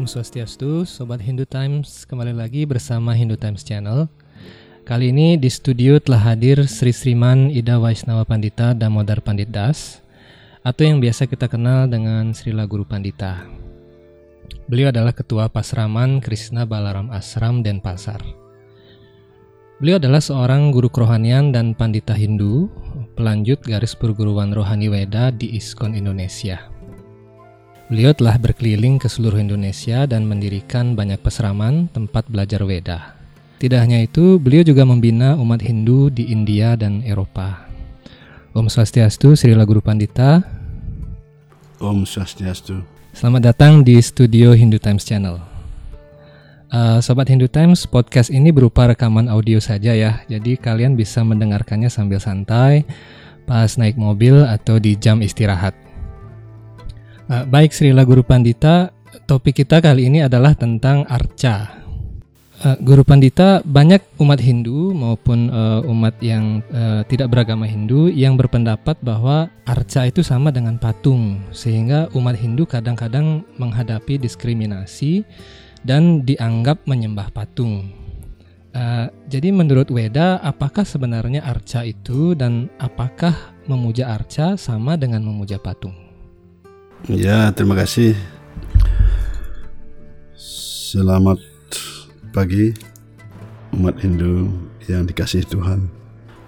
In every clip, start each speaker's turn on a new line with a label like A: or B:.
A: Om Swastiastu, Sobat Hindu Times kembali lagi bersama Hindu Times Channel. Kali ini di studio telah hadir Sri Sriman Ida Vaisnava Pandita Damodar Pandit Das atau yang biasa kita kenal dengan Srila Guru Pandita. Beliau adalah Ketua Pasraman Krishna Balaram Asram Denpasar. Beliau adalah seorang guru kerohanian dan pandita Hindu, pelanjut garis perguruan rohani Weda di ISKCON Indonesia. Beliau telah berkeliling ke seluruh Indonesia dan mendirikan banyak peseraman tempat belajar Weda. Tidak hanya itu, beliau juga membina umat Hindu di India dan Eropa. Om Swastiastu, Srila Guru Pandita.
B: Om Swastiastu.
A: Selamat datang di studio Hindu Times Channel. Uh, Sobat Hindu Times, podcast ini berupa rekaman audio saja ya. Jadi kalian bisa mendengarkannya sambil santai, pas naik mobil atau di jam istirahat. Uh, baik Srila Guru Pandita, topik kita kali ini adalah tentang arca. Uh, Guru Pandita, banyak umat Hindu maupun uh, umat yang tidak beragama Hindu yang berpendapat bahwa arca itu sama dengan patung, sehingga umat Hindu kadang-kadang menghadapi diskriminasi dan dianggap menyembah patung. Uh, jadi menurut Weda, apakah sebenarnya arca itu dan apakah memuja arca sama dengan memuja patung?
B: Ya, terima kasih. Selamat pagi umat Hindu yang dikasih Tuhan.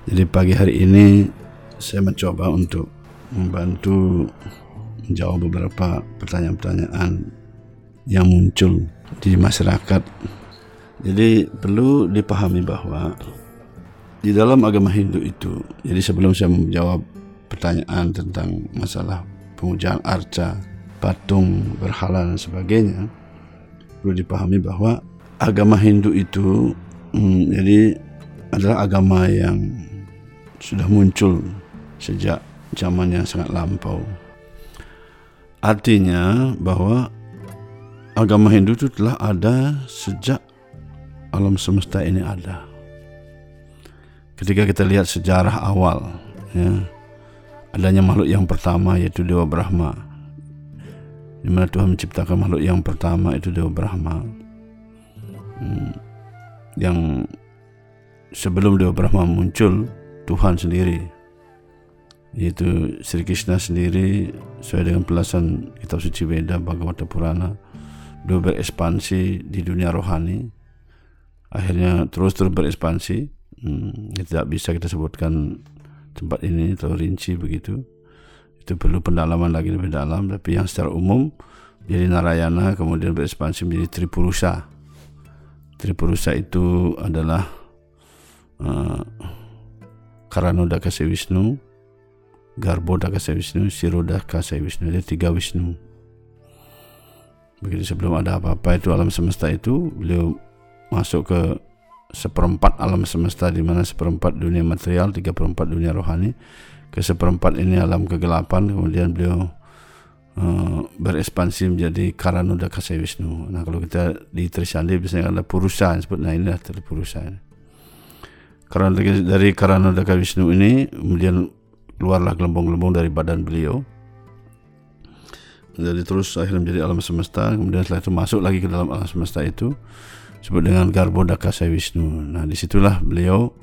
B: Jadi pagi hari ini saya mencoba untuk membantu menjawab beberapa pertanyaan-pertanyaan yang muncul di masyarakat. Jadi perlu dipahami bahwa di dalam agama Hindu itu, jadi sebelum saya menjawab pertanyaan tentang masalah pemujaan arca, patung, berhala dan sebagainya, perlu dipahami bahwa agama Hindu itu hmm, jadi adalah agama yang sudah muncul sejak zaman yang sangat lampau. Artinya bahwa agama Hindu itu telah ada sejak alam semesta ini ada. Ketika kita lihat sejarah awal, ya, adanya makhluk yang pertama yaitu Dewa Brahma, di mana Tuhan menciptakan makhluk yang pertama itu Dewa Brahma, hmm, yang sebelum Dewa Brahma muncul Tuhan sendiri, yaitu Sri Krishna sendiri sesuai dengan pelasan kitab suci Veda Bhagavata Purana. Beliau berekspansi di dunia rohani. Akhirnya terus terus berekspansi. Hmm, tidak bisa kita sebutkan tempat ini atau rinci begitu. Itu perlu pendalaman lagi lebih dalam tapi yang secara umum jadi Narayana kemudian berekspansi menjadi Tripurusa. Tripurusa itu adalah uh, Karanodaka Wisnu Garbodaka Wisnu Sirodaka Wisnu ada tiga Wisnu begitu sebelum ada apa-apa itu alam semesta itu beliau masuk ke seperempat alam semesta di mana seperempat dunia material tiga perempat dunia rohani. Ke seperempat ini alam kegelapan kemudian beliau uh, berekspansi menjadi Karanuda Kasai Wisnu. Nah kalau kita di Trisandi biasanya ada Purusa sebut nah ini adalah Purusa karena dari Karanuda Wisnu ini kemudian keluarlah gelembung-gelembung dari badan beliau. Jadi terus akhirnya menjadi alam semesta kemudian setelah itu masuk lagi ke dalam alam semesta itu disebut dengan Garbodaka Sai Wisnu nah di situlah beliau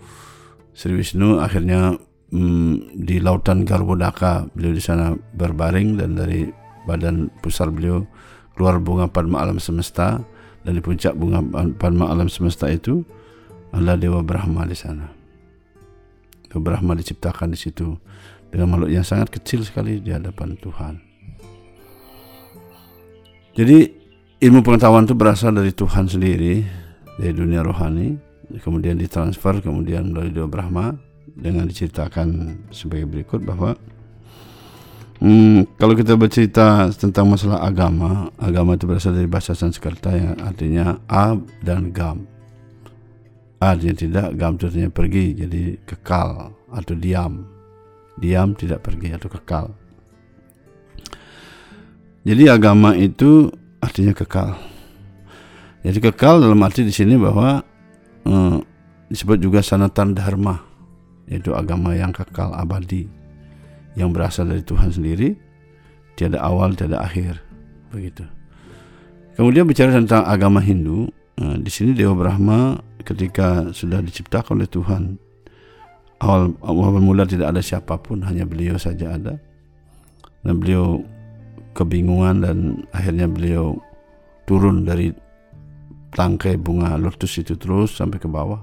B: Sri Wisnu akhirnya hmm, di lautan Garbodaka beliau di sana berbaring dan dari badan pusar beliau keluar bunga padma alam semesta dan di puncak bunga padma alam semesta itu adalah Dewa Brahma di sana. Dewa Brahma diciptakan di situ dengan makhluk yang sangat kecil sekali di hadapan Tuhan. Jadi ilmu pengetahuan itu berasal dari Tuhan sendiri, dari dunia rohani, kemudian ditransfer kemudian melalui Dewa Brahma dengan diceritakan sebagai berikut bahwa hmm, kalau kita bercerita tentang masalah agama, agama itu berasal dari bahasa Sanskerta yang artinya a dan gam. Artinya tidak, gam itu artinya pergi, jadi kekal atau diam. Diam tidak pergi atau kekal. Jadi agama itu artinya kekal. Jadi kekal dalam arti di sini bahwa eh, disebut juga sanatan dharma, yaitu agama yang kekal abadi, yang berasal dari Tuhan sendiri, tiada awal tiada akhir, begitu. Kemudian bicara tentang agama Hindu, nah, di sini Dewa Brahma ketika sudah diciptakan oleh Tuhan, awal awal mula tidak ada siapa pun, hanya beliau saja ada. Dan beliau kebingungan dan akhirnya beliau turun dari tangkai bunga lotus itu terus sampai ke bawah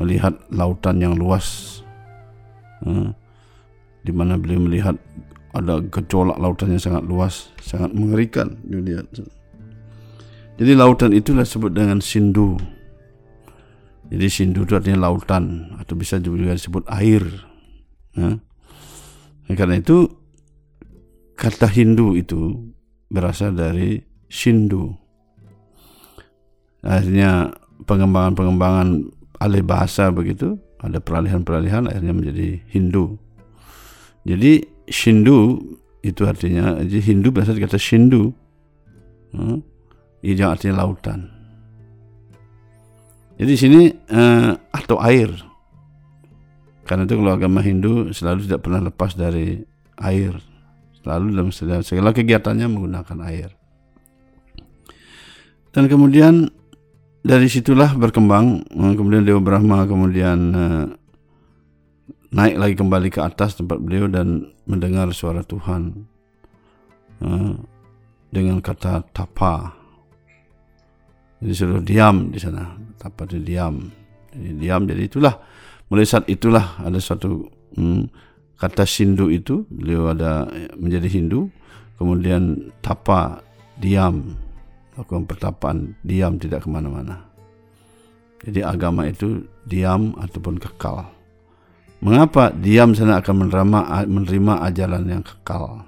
B: melihat lautan yang luas hmm, di mana beliau melihat ada gejolak lautan yang sangat luas sangat mengerikan dilihat jadi lautan itulah disebut dengan Sindu. Jadi Sindu itu artinya lautan atau bisa juga disebut air. Nah, karena itu kata Hindu itu berasal dari Sindu. Akhirnya pengembangan-pengembangan alih bahasa begitu, ada peralihan-peralihan akhirnya menjadi Hindu. Jadi Shindu itu artinya, jadi Hindu berasal dari kata Shindu. Hmm? Ijang artinya lautan. Jadi sini uh, atau air. Karena itu kalau agama Hindu selalu tidak pernah lepas dari air. Selalu dalam segala kegiatannya menggunakan air. Dan kemudian dari situlah berkembang. Eh, kemudian Dewa Brahma kemudian uh, naik lagi kembali ke atas tempat beliau dan mendengar suara Tuhan uh, dengan kata tapa jadi suruh diam di sana. Tanpa dia diam. Jadi diam. Jadi itulah mulai saat itulah ada suatu hmm, kata Hindu itu beliau ada menjadi Hindu. Kemudian tapa diam lakukan pertapaan diam tidak ke mana-mana. Jadi agama itu diam ataupun kekal. Mengapa diam sana akan menerima menerima ajaran yang kekal?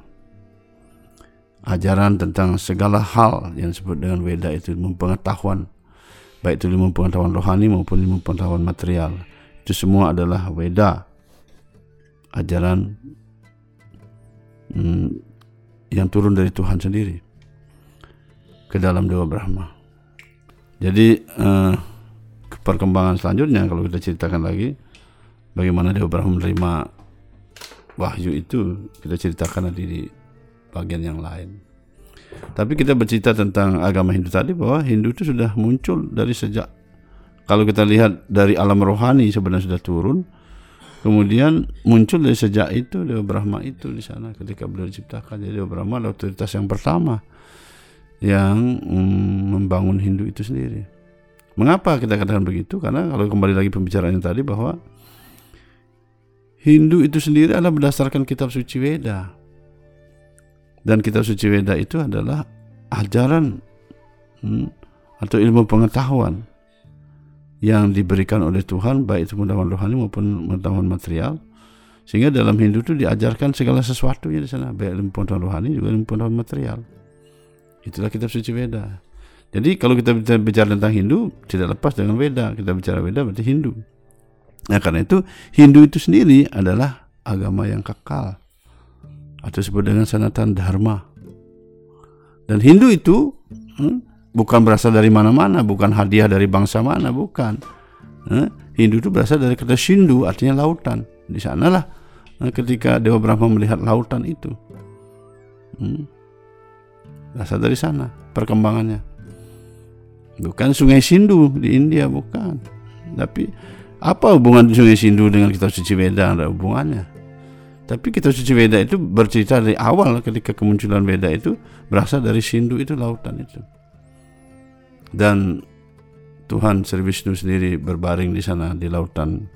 B: ajaran tentang segala hal yang disebut dengan Weda itu ilmu pengetahuan baik itu ilmu pengetahuan rohani maupun ilmu pengetahuan material itu semua adalah Weda ajaran hmm, yang turun dari Tuhan sendiri ke dalam Dewa Brahma jadi eh, perkembangan selanjutnya kalau kita ceritakan lagi bagaimana Dewa Brahma menerima wahyu itu kita ceritakan nanti di bagian yang lain. Tapi kita bercerita tentang agama Hindu tadi bahwa Hindu itu sudah muncul dari sejak kalau kita lihat dari alam rohani sebenarnya sudah turun. Kemudian muncul dari sejak itu Dewa Brahma itu di sana ketika beliau diciptakan. Jadi Dewa Brahma adalah otoritas yang pertama yang mm, membangun Hindu itu sendiri. Mengapa kita katakan begitu? Karena kalau kembali lagi pembicaraan tadi bahwa Hindu itu sendiri adalah berdasarkan kitab suci Weda. Dan kitab suci Weda itu adalah ajaran hmm, atau ilmu pengetahuan yang diberikan oleh Tuhan baik itu pengetahuan rohani maupun pengetahuan material. Sehingga dalam Hindu itu diajarkan segala sesuatunya di sana baik ilmu pengetahuan rohani juga ilmu pengetahuan material. Itulah kitab suci Weda. Jadi kalau kita bicara tentang Hindu tidak lepas dengan Weda. Kita bicara Weda berarti Hindu. Nah karena itu Hindu itu sendiri adalah agama yang kekal. Atau disebut dengan sanatan dharma. Dan Hindu itu hmm, bukan berasal dari mana-mana, bukan hadiah dari bangsa mana, bukan. Hmm, Hindu itu berasal dari kata Shindu, artinya lautan. Di sanalah hmm, ketika Dewa Brahma melihat lautan itu. Hmm, berasal dari sana perkembangannya. Bukan sungai Sindu di India, bukan. Tapi apa hubungan sungai Sindu dengan kitab suci Weda? Ada hubungannya. Tapi kita suci Weda itu bercerita dari awal ketika kemunculan Weda itu berasal dari Sindu itu lautan itu. Dan Tuhan Sri Vishnu sendiri berbaring di sana di lautan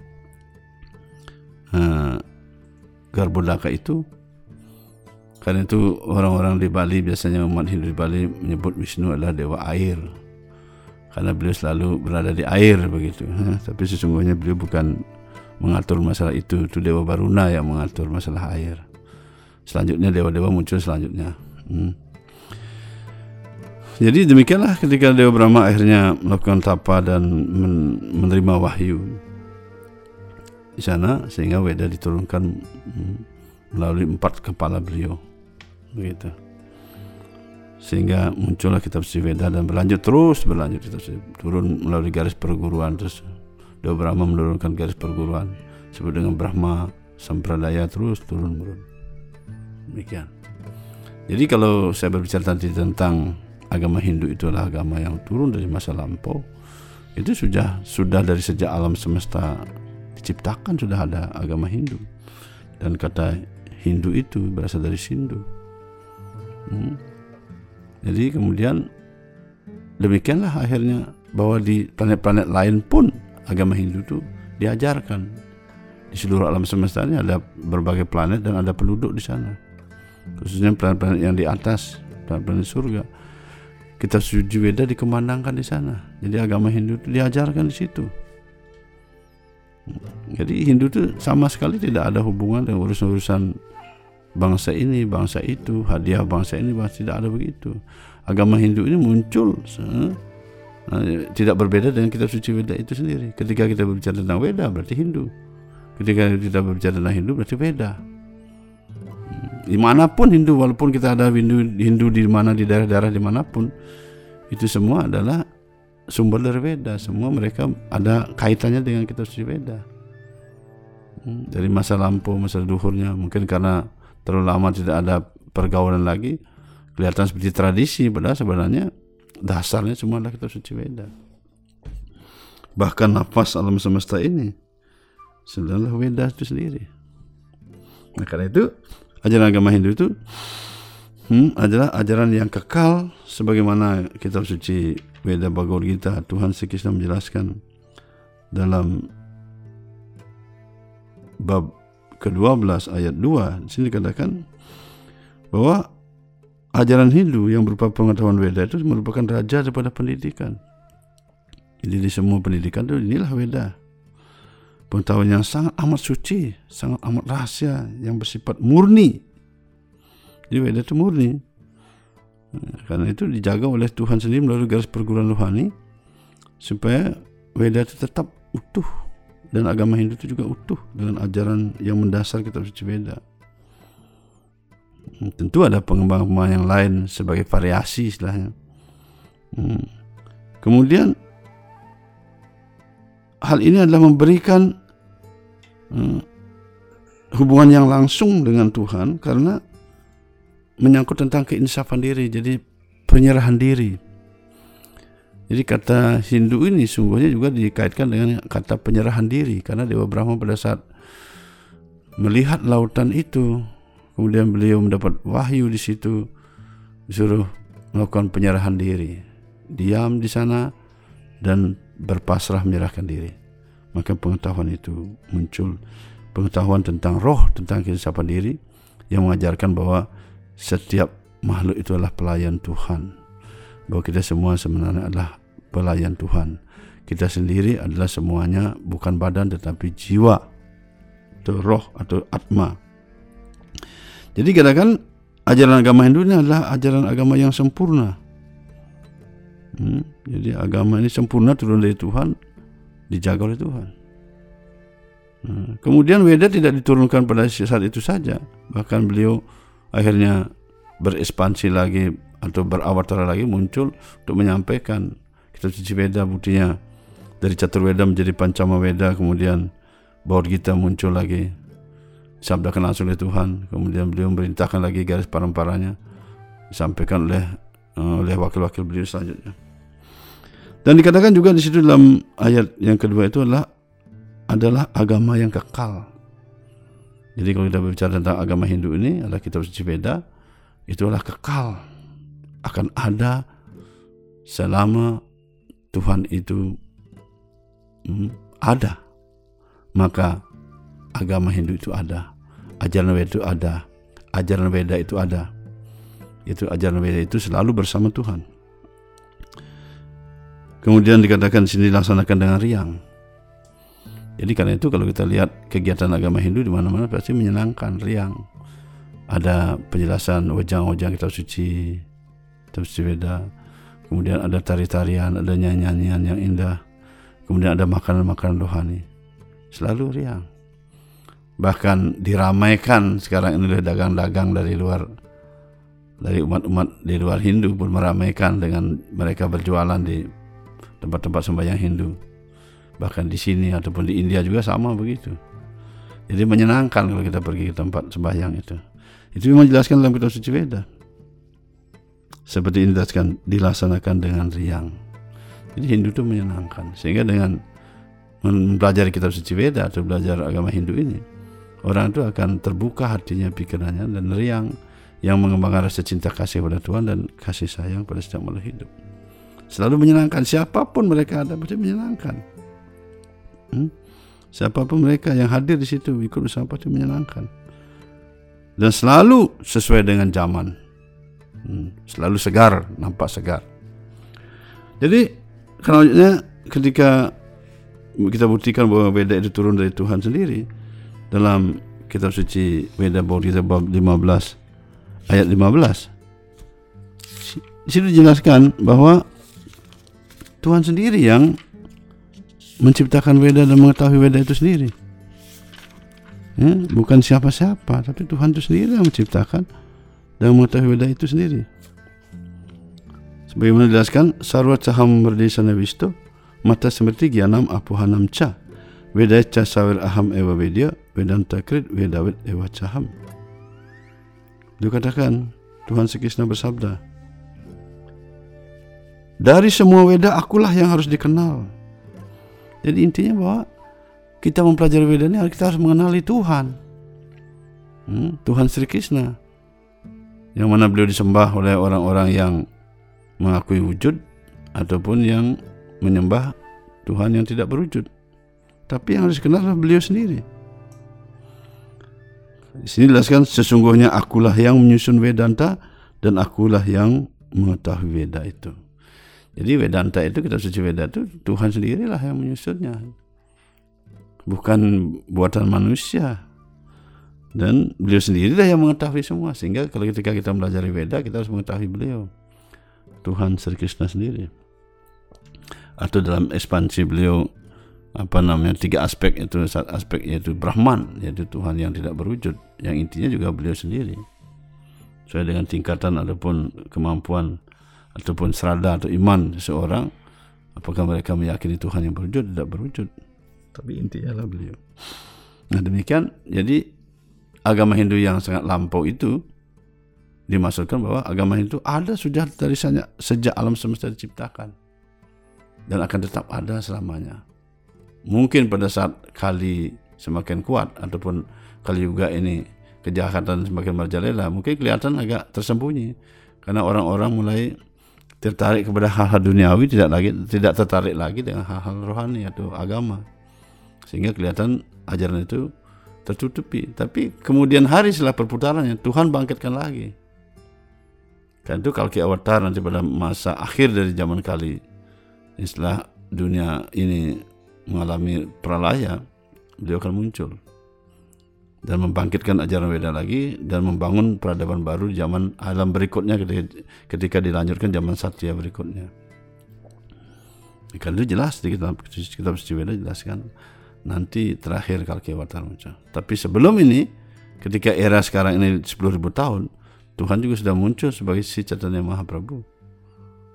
B: uh, Garbhodaka itu. Karena itu orang-orang di Bali biasanya umat Hindu di Bali menyebut Vishnu adalah dewa air. Karena beliau selalu berada di air begitu. Tapi sesungguhnya beliau bukan mengatur masalah itu itu dewa Baruna yang mengatur masalah air selanjutnya dewa-dewa muncul selanjutnya hmm. Jadi demikianlah ketika dewa Brahma akhirnya melakukan tapa dan men menerima wahyu di sana sehingga Weda diturunkan hmm, melalui empat kepala beliau. Begitu. Sehingga muncullah kitab suci Weda dan berlanjut terus berlanjut kitab turun melalui garis perguruan terus Dewa Brahma menurunkan garis perguruan. Sebut dengan Brahma Sampradaya terus turun turun demikian. Jadi kalau saya berbicara tadi tentang agama Hindu itu adalah agama yang turun dari masa lampau. Itu sudah sudah dari sejak alam semesta diciptakan sudah ada agama Hindu. Dan kata Hindu itu berasal dari Sindu. Hmm. jadi kemudian demikianlah akhirnya bahwa di planet-planet lain pun agama Hindu itu diajarkan. Di seluruh alam semesta ini ada berbagai planet dan ada penduduk di sana. Khususnya planet-planet yang di atas planet-planet surga kita suci Weda dikemandangkan di sana. Jadi agama Hindu itu diajarkan di situ. Jadi Hindu itu sama sekali tidak ada hubungan dengan urusan-urusan bangsa ini, bangsa itu, hadiah bangsa ini, bangsa tidak ada begitu. Agama Hindu ini muncul eh, tidak berbeda dengan kitab suci Weda itu sendiri. Ketika kita berbicara tentang Weda berarti Hindu. Ketika kita berbicara tentang Hindu berarti Weda. Di mana pun Hindu, walaupun kita ada Hindu, Hindu di mana di daerah-daerah di mana pun, itu semua adalah sumber dari Veda. Semua mereka ada kaitannya dengan kitab suci Veda. Hmm, dari masa lampau, masa duhurnya, mungkin karena terlalu lama tidak ada pergaulan lagi, kelihatan seperti tradisi, padahal sebenarnya dasarnya semua adalah kitab suci Veda. Bahkan nafas alam semesta ini sebenarnya Veda itu sendiri. Nah karena itu ajaran agama Hindu itu hmm, adalah ajaran yang kekal sebagaimana kitab suci Veda Bhagavad Gita Tuhan Sri Krishna menjelaskan dalam bab ke-12 ayat 2 di sini dikatakan bahwa ajaran Hindu yang berupa pengetahuan Veda itu merupakan raja daripada pendidikan. Jadi di semua pendidikan itu inilah Veda. Pengetahuan yang sangat amat suci, sangat amat rahasia, yang bersifat murni. Jadi Weda itu murni. Karena itu dijaga oleh Tuhan sendiri melalui garis perguruan rohani supaya Weda itu tetap utuh dan agama Hindu itu juga utuh dengan ajaran yang mendasar kitab suci Weda. Hmm, tentu ada pengembangan yang lain sebagai variasi istilahnya. Hmm. Kemudian hal ini adalah memberikan hmm, hubungan yang langsung dengan Tuhan karena menyangkut tentang keinsafan diri, jadi penyerahan diri. Jadi kata Hindu ini sungguhnya juga dikaitkan dengan kata penyerahan diri karena Dewa Brahma pada saat melihat lautan itu, kemudian beliau mendapat wahyu di situ, disuruh melakukan penyerahan diri, diam di sana dan berpasrah menyerahkan diri. Maka pengetahuan itu muncul. Pengetahuan tentang roh, tentang kehidupan diri yang mengajarkan bahwa setiap makhluk itu adalah pelayan Tuhan. Bahwa kita semua sebenarnya adalah pelayan Tuhan. Kita sendiri adalah semuanya bukan badan tetapi jiwa atau roh atau atma. Jadi katakan ajaran agama Hindu ini adalah ajaran agama yang sempurna Hmm, jadi agama ini sempurna turun dari Tuhan, dijaga oleh Tuhan. Hmm, kemudian Weda tidak diturunkan pada saat itu saja, bahkan beliau akhirnya berekspansi lagi atau berawatara lagi muncul untuk menyampaikan kita suci Weda buktinya dari catur Weda menjadi Pancama Weda kemudian Bawat Gita muncul lagi sabda langsung oleh Tuhan kemudian beliau memerintahkan lagi garis paramparanya disampaikan oleh uh, oleh wakil-wakil beliau selanjutnya dan dikatakan juga di situ dalam ayat yang kedua itu adalah adalah agama yang kekal. Jadi kalau kita berbicara tentang agama Hindu ini adalah kitab suci Veda itu adalah kekal. Akan ada selama Tuhan itu hmm, ada. Maka agama Hindu itu ada ajaran Veda itu ada ajaran Veda itu ada. Itu ajaran Veda itu selalu bersama Tuhan Kemudian dikatakan di sini dilaksanakan dengan riang. Jadi karena itu kalau kita lihat kegiatan agama Hindu di mana-mana pasti menyenangkan, riang. Ada penjelasan wajang-wajang kitab suci, kitab suci Veda. Kemudian ada tari-tarian, ada nyanyian-nyanyian yang indah. Kemudian ada makanan-makanan rohani. Selalu riang. Bahkan diramaikan sekarang ini oleh dagang-dagang dari luar dari umat-umat di luar Hindu pun meramaikan dengan mereka berjualan di tempat-tempat sembahyang Hindu. Bahkan di sini ataupun di India juga sama begitu. Jadi menyenangkan kalau kita pergi ke tempat sembahyang itu. Itu memang jelaskan dalam kitab suci Veda. seperti ini dilaksanakan dengan riang. Jadi Hindu itu menyenangkan. Sehingga dengan mempelajari kitab suci Veda atau belajar agama Hindu ini, orang itu akan terbuka hatinya, pikirannya dan riang yang mengembangkan rasa cinta kasih pada Tuhan dan kasih sayang pada setiap makhluk hidup. Selalu menyenangkan siapa pun mereka ada pasti menyenangkan. Hmm? Siapa pun mereka yang hadir di situ ikut bersama pasti menyenangkan. Dan selalu sesuai dengan zaman. Hmm, selalu segar, nampak segar. Jadi karena ketika kita buktikan bahwa Weda itu turun dari Tuhan sendiri dalam kitab suci Weda bab 15 ayat 15 di situ dijelaskan bahwa Tuhan sendiri yang menciptakan Weda dan mengetahui Weda itu sendiri. Ya, bukan siapa-siapa, tapi Tuhan itu sendiri yang menciptakan dan mengetahui Weda itu sendiri. Sebagaimana dijelaskan, sarwa caham berdesa nabisto, mata semerti gianam apuhanam ca, Weda ca sawir aham ewa vedia, vedanta krit vedawet ewa caham. Dikatakan, Tuhan Sekisna bersabda, dari semua Weda akulah yang harus dikenal. Jadi intinya bahwa kita mempelajari Weda ini kita harus mengenali Tuhan. Hmm, Tuhan Sri Krishna. Yang mana beliau disembah oleh orang-orang yang mengakui wujud ataupun yang menyembah Tuhan yang tidak berwujud. Tapi yang harus dikenal adalah beliau sendiri. Di sini jelaskan sesungguhnya akulah yang menyusun Vedanta dan akulah yang mengetahui Veda itu. Jadi Vedanta itu kita suci Veda itu Tuhan sendirilah yang menyusunnya. Bukan buatan manusia. Dan beliau sendirilah yang mengetahui semua. Sehingga kalau ketika kita belajar Veda kita harus mengetahui beliau. Tuhan Sri Krishna sendiri. Atau dalam ekspansi beliau apa namanya tiga aspek itu aspek yaitu Brahman yaitu Tuhan yang tidak berwujud yang intinya juga beliau sendiri sesuai dengan tingkatan ataupun kemampuan ataupun serada atau iman seseorang apakah mereka meyakini Tuhan yang berwujud tidak berwujud? Tapi intinya adalah beliau. Nah demikian. Jadi agama Hindu yang sangat lampau itu dimaksudkan bahwa agama Hindu ada sudah dari sejak, sejak alam semesta diciptakan dan akan tetap ada selamanya. Mungkin pada saat kali semakin kuat ataupun kali juga ini kejahatan semakin merajalela mungkin kelihatan agak tersembunyi. Karena orang-orang mulai tertarik kepada hal-hal duniawi tidak lagi tidak tertarik lagi dengan hal-hal rohani atau agama. Sehingga kelihatan ajaran itu tertutupi. Tapi kemudian hari setelah perputarannya Tuhan bangkitkan lagi. Dan itu kalki avatar nanti pada masa akhir dari zaman kali setelah dunia ini mengalami pralaya beliau akan muncul dan membangkitkan ajaran Weda lagi dan membangun peradaban baru zaman alam berikutnya ketika, ketika dilanjutkan zaman Satya berikutnya. Ikan itu jelas di kitab kitab suci Weda jelaskan nanti terakhir Kalkiawatar muncul. Tapi sebelum ini ketika era sekarang ini 10.000 tahun Tuhan juga sudah muncul sebagai si Chaitanya Mahaprabhu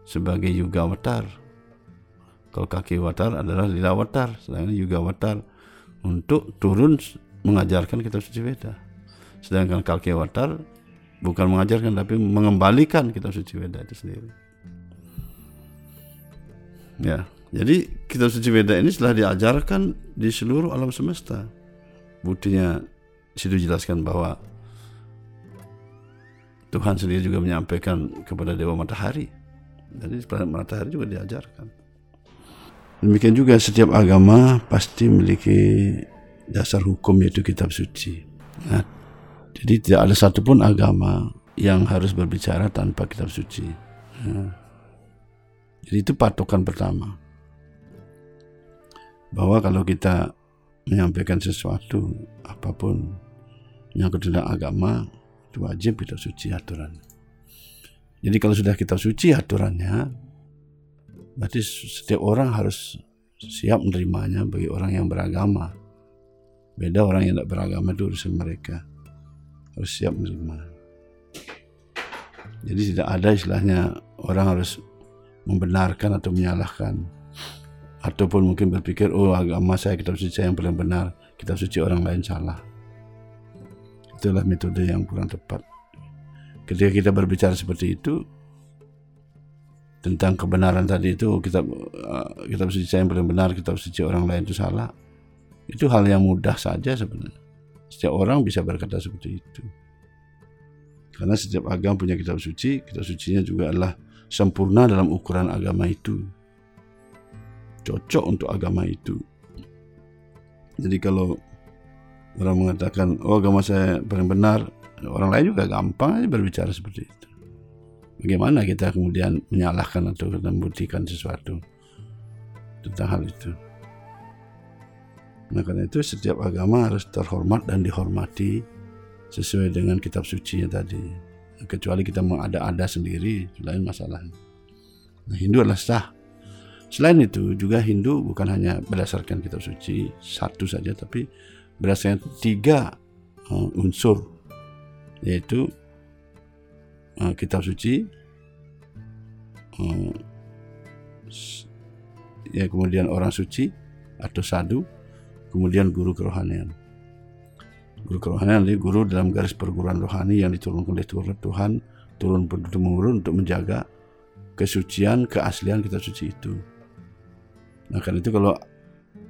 B: sebagai Yuga Avatar. Kalau kaki watar adalah lila watar, sedangkan Yuga Avatar untuk turun mengajarkan kitab suci Veda. Sedangkan Kalkiawatar bukan mengajarkan tapi mengembalikan kitab suci Veda itu sendiri. Ya, jadi kitab suci Veda ini setelah diajarkan di seluruh alam semesta. Buktinya situ jelaskan bahwa Tuhan sendiri juga menyampaikan kepada Dewa Matahari. Jadi planet matahari juga diajarkan. Demikian juga setiap agama pasti memiliki dasar hukum yaitu kitab suci. Nah, jadi tidak ada satupun agama yang harus berbicara tanpa kitab suci. Nah, jadi itu patokan pertama. Bahwa kalau kita menyampaikan sesuatu apa pun yang tentang agama itu wajib kitab suci aturan. Jadi kalau sudah kitab suci aturannya, berarti setiap orang harus siap menerimanya bagi orang yang beragama. Beda orang yang tidak beragama itu urusan mereka. Harus siap menerima. Jadi tidak ada istilahnya orang harus membenarkan atau menyalahkan. Ataupun mungkin berpikir, oh agama saya, kitab suci yang paling benar, kitab suci orang lain salah. Itulah metode yang kurang tepat. Ketika kita berbicara seperti itu, tentang kebenaran tadi itu kitab uh, kitab suci yang paling benar, kitab suci orang lain itu salah. Itu hal yang mudah saja sebenarnya. Setiap orang bisa berkata seperti itu. Karena setiap agama punya kitab suci, kitab sucinya juga adalah sempurna dalam ukuran agama itu. Cocok untuk agama itu. Jadi kalau orang mengatakan, oh agama saya paling benar, orang lain juga gampang aja berbicara seperti itu. Bagaimana kita kemudian menyalahkan atau membuktikan sesuatu tentang hal itu. Nah karena itu setiap agama harus terhormat dan dihormati sesuai dengan kitab suci tadi. Kecuali kita mengada-ada sendiri, lain masalah. Nah, Hindu adalah sah. Selain itu juga Hindu bukan hanya berdasarkan kitab suci satu saja, tapi berdasarkan tiga uh, unsur, yaitu uh, kitab suci, uh, ya kemudian orang suci atau sadu, kemudian guru kerohanian. Guru kerohanian adalah guru dalam garis perguruan rohani yang diturunkan oleh Tuhan, turun menurun untuk menjaga kesucian, keaslian kitab suci itu. Nah karena itu kalau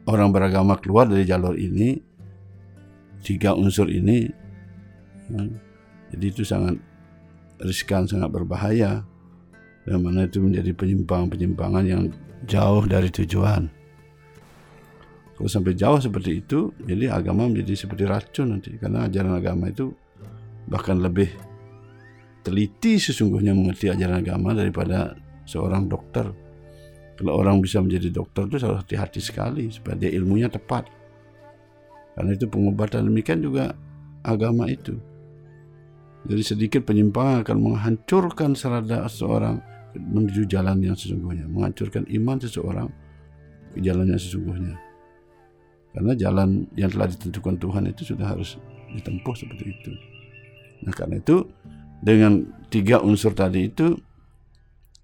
B: orang beragama keluar dari jalur ini, tiga unsur ini, ya, jadi itu sangat riskan, sangat berbahaya. Dan mana itu menjadi penyimpangan-penyimpangan yang jauh dari tujuan. Kalau sampai jauh seperti itu, jadi agama menjadi seperti racun nanti. Karena ajaran agama itu bahkan lebih teliti sesungguhnya mengerti ajaran agama daripada seorang dokter. Kalau orang bisa menjadi dokter itu harus hati-hati sekali supaya dia ilmunya tepat. Karena itu pengobatan demikian juga agama itu. Jadi sedikit penyimpangan akan menghancurkan serada seseorang menuju jalan yang sesungguhnya, menghancurkan iman seseorang ke jalan yang sesungguhnya. Karena jalan yang telah ditentukan Tuhan itu sudah harus ditempuh seperti itu. Nah karena itu dengan tiga unsur tadi itu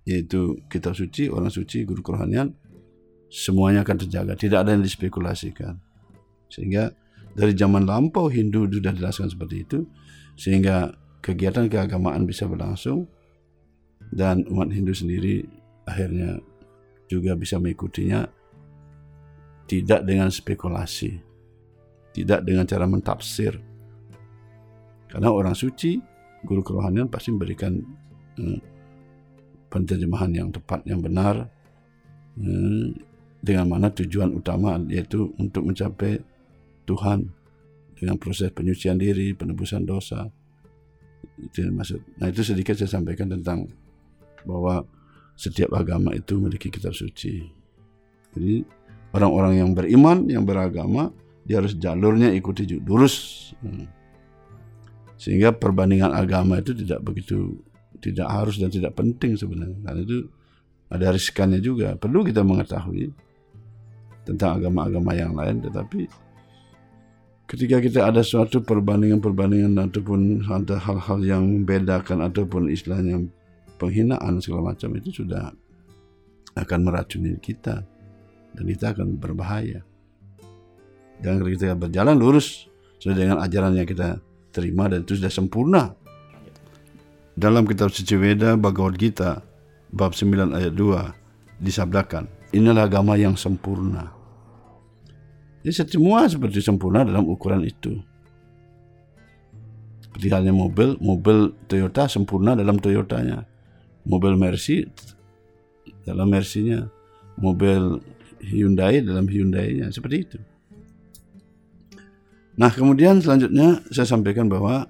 B: yaitu kitab suci, orang suci, guru kerohanian semuanya akan terjaga, tidak ada yang dispekulasikan. Sehingga dari zaman lampau Hindu sudah dijelaskan seperti itu sehingga kegiatan keagamaan bisa berlangsung dan umat Hindu sendiri akhirnya juga bisa mengikutinya tidak dengan spekulasi, tidak dengan cara mentafsir. Karena orang suci, guru kerohanian pasti memberikan eh, penerjemahan yang tepat, yang benar, eh, dengan mana tujuan utama yaitu untuk mencapai Tuhan dengan proses penyucian diri, penebusan dosa, itu maksud. Nah itu sedikit saya sampaikan tentang bahwa setiap agama itu memiliki kitab suci. Jadi orang-orang yang beriman, yang beragama, dia harus jalurnya ikuti lurus. Hmm. Sehingga perbandingan agama itu tidak begitu tidak harus dan tidak penting sebenarnya. Karena itu ada riskannya juga. Perlu kita mengetahui tentang agama-agama yang lain, tetapi ketika kita ada suatu perbandingan-perbandingan ataupun ada hal-hal yang membedakan ataupun istilahnya penghinaan segala macam itu sudah akan meracuni kita dan kita akan berbahaya. Dan kita berjalan lurus sesuai dengan ajaran yang kita terima dan itu sudah sempurna. Dalam kitab suci Weda Bhagavad Gita bab 9 ayat 2 disabdakan, inilah agama yang sempurna jadi semua seperti sempurna dalam ukuran itu. Seperti halnya mobil, mobil Toyota sempurna dalam Toyotanya. Mobil Mercy dalam Mercy-nya. Mobil Hyundai dalam Hyundai-nya. Seperti itu. Nah kemudian selanjutnya saya sampaikan bahwa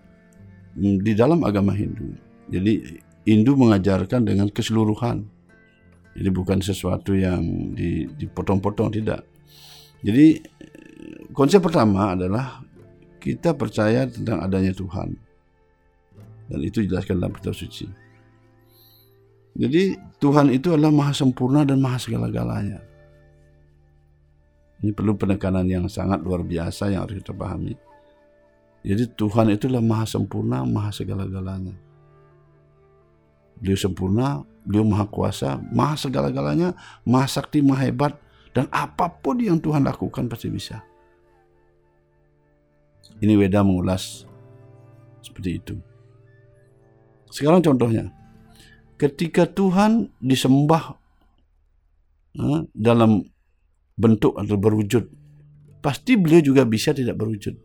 B: mm, di dalam agama Hindu, jadi Hindu mengajarkan dengan keseluruhan. Jadi bukan sesuatu yang dipotong-potong tidak. Jadi konsep pertama adalah kita percaya tentang adanya Tuhan. Dan itu dijelaskan dalam kitab suci. Jadi Tuhan itu adalah maha sempurna dan maha segala-galanya. Ini perlu penekanan yang sangat luar biasa yang harus kita pahami. Jadi Tuhan itu adalah maha sempurna, maha segala-galanya. Beliau sempurna, beliau maha kuasa, maha segala-galanya, maha sakti, maha hebat, dan apa pun yang Tuhan lakukan pasti bisa. Ini Weda mengulas seperti itu. Sekarang contohnya, ketika Tuhan disembah uh, dalam bentuk atau berwujud, pasti beliau juga bisa tidak berwujud.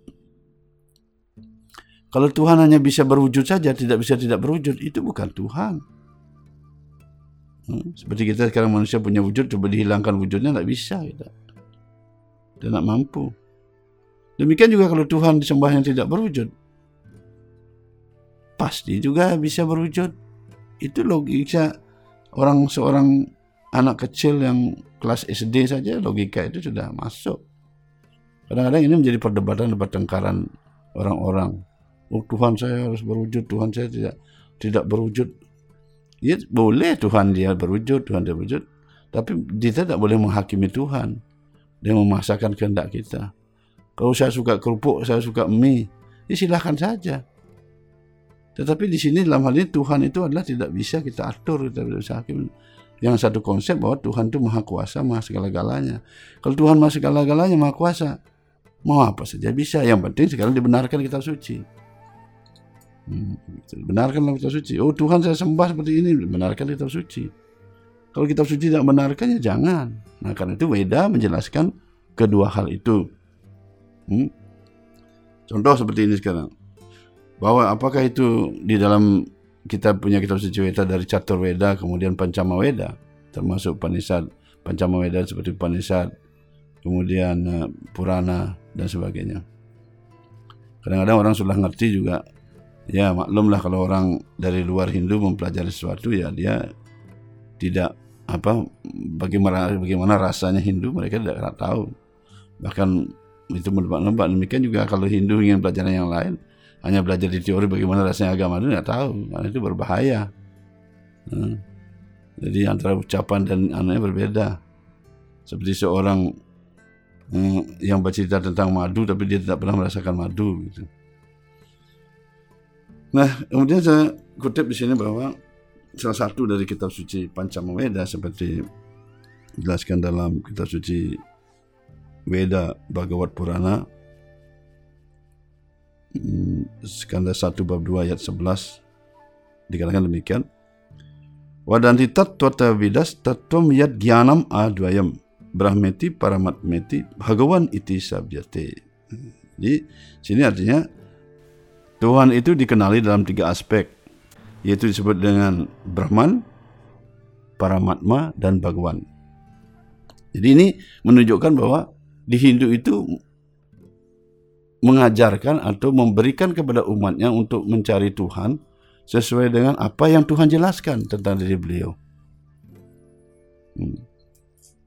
B: Kalau Tuhan hanya bisa berwujud saja, tidak bisa tidak berwujud, itu bukan Tuhan. Hmm, seperti kita sekarang manusia punya wujud, coba dihilangkan wujudnya, tidak bisa kita. Tidak mampu. Demikian juga kalau Tuhan disembah yang tidak berwujud, pasti juga bisa berwujud. Itu logika orang seorang anak kecil yang kelas SD saja logika itu sudah masuk. Kadang-kadang ini menjadi perdebatan pertengkaran orang-orang oh Tuhan saya harus berwujud, Tuhan saya tidak tidak berwujud. Ya boleh Tuhan dia berwujud, Tuhan dia berwujud, tapi kita tidak boleh menghakimi Tuhan. Dia memaksakan kehendak kita. Kalau saya suka kerupuk, saya suka mie, ya silahkan saja. Tetapi di sini dalam hal ini Tuhan itu adalah tidak bisa kita atur, kita bisa hakim. Yang satu konsep bahwa Tuhan itu maha kuasa, maha segala-galanya. Kalau Tuhan maha segala-galanya, maha kuasa, mau apa saja bisa. Yang penting sekarang dibenarkan kita suci. Hmm, benarkan kitab suci. Oh Tuhan saya sembah seperti ini. Benarkan kitab suci. Kalau kitab suci tidak benarkan ya jangan. Nah karena itu Weda menjelaskan kedua hal itu. Hmm? Contoh seperti ini sekarang. Bahwa apakah itu di dalam kita punya kitab suci Weda dari Catur Weda kemudian Pancama Weda termasuk Panisad Pancama Weda seperti Panisad kemudian uh, Purana dan sebagainya. Kadang-kadang orang sudah ngerti juga ya maklumlah kalau orang dari luar Hindu mempelajari sesuatu ya dia tidak apa bagaimana bagaimana rasanya Hindu mereka tidak tahu bahkan itu menebak-nebak demikian juga kalau Hindu ingin belajar yang lain hanya belajar di teori bagaimana rasanya agama itu tidak tahu. Karena itu berbahaya. Hmm. jadi antara ucapan dan anaknya berbeda. Seperti seorang hmm, yang bercerita tentang madu tapi dia tidak pernah merasakan madu gitu. Nah, kemudian saya kutip di sini bahwa salah satu dari kitab suci Pancama Weda seperti dijelaskan dalam kitab suci Weda Bhagavad Purana skanda 1 bab 2 ayat 11 dikatakan demikian Wadanti tattva vidas tattvam yad gyanam advayam brahmeti paramatmeti bhagawan iti sabjate. Jadi sini artinya Tuhan itu dikenali dalam tiga aspek, yaitu disebut dengan Brahman, Paramatma, dan Bhagawan. Jadi ini menunjukkan bahwa di Hindu itu mengajarkan atau memberikan kepada umatnya untuk mencari Tuhan sesuai dengan apa yang Tuhan jelaskan tentang diri beliau. Hmm.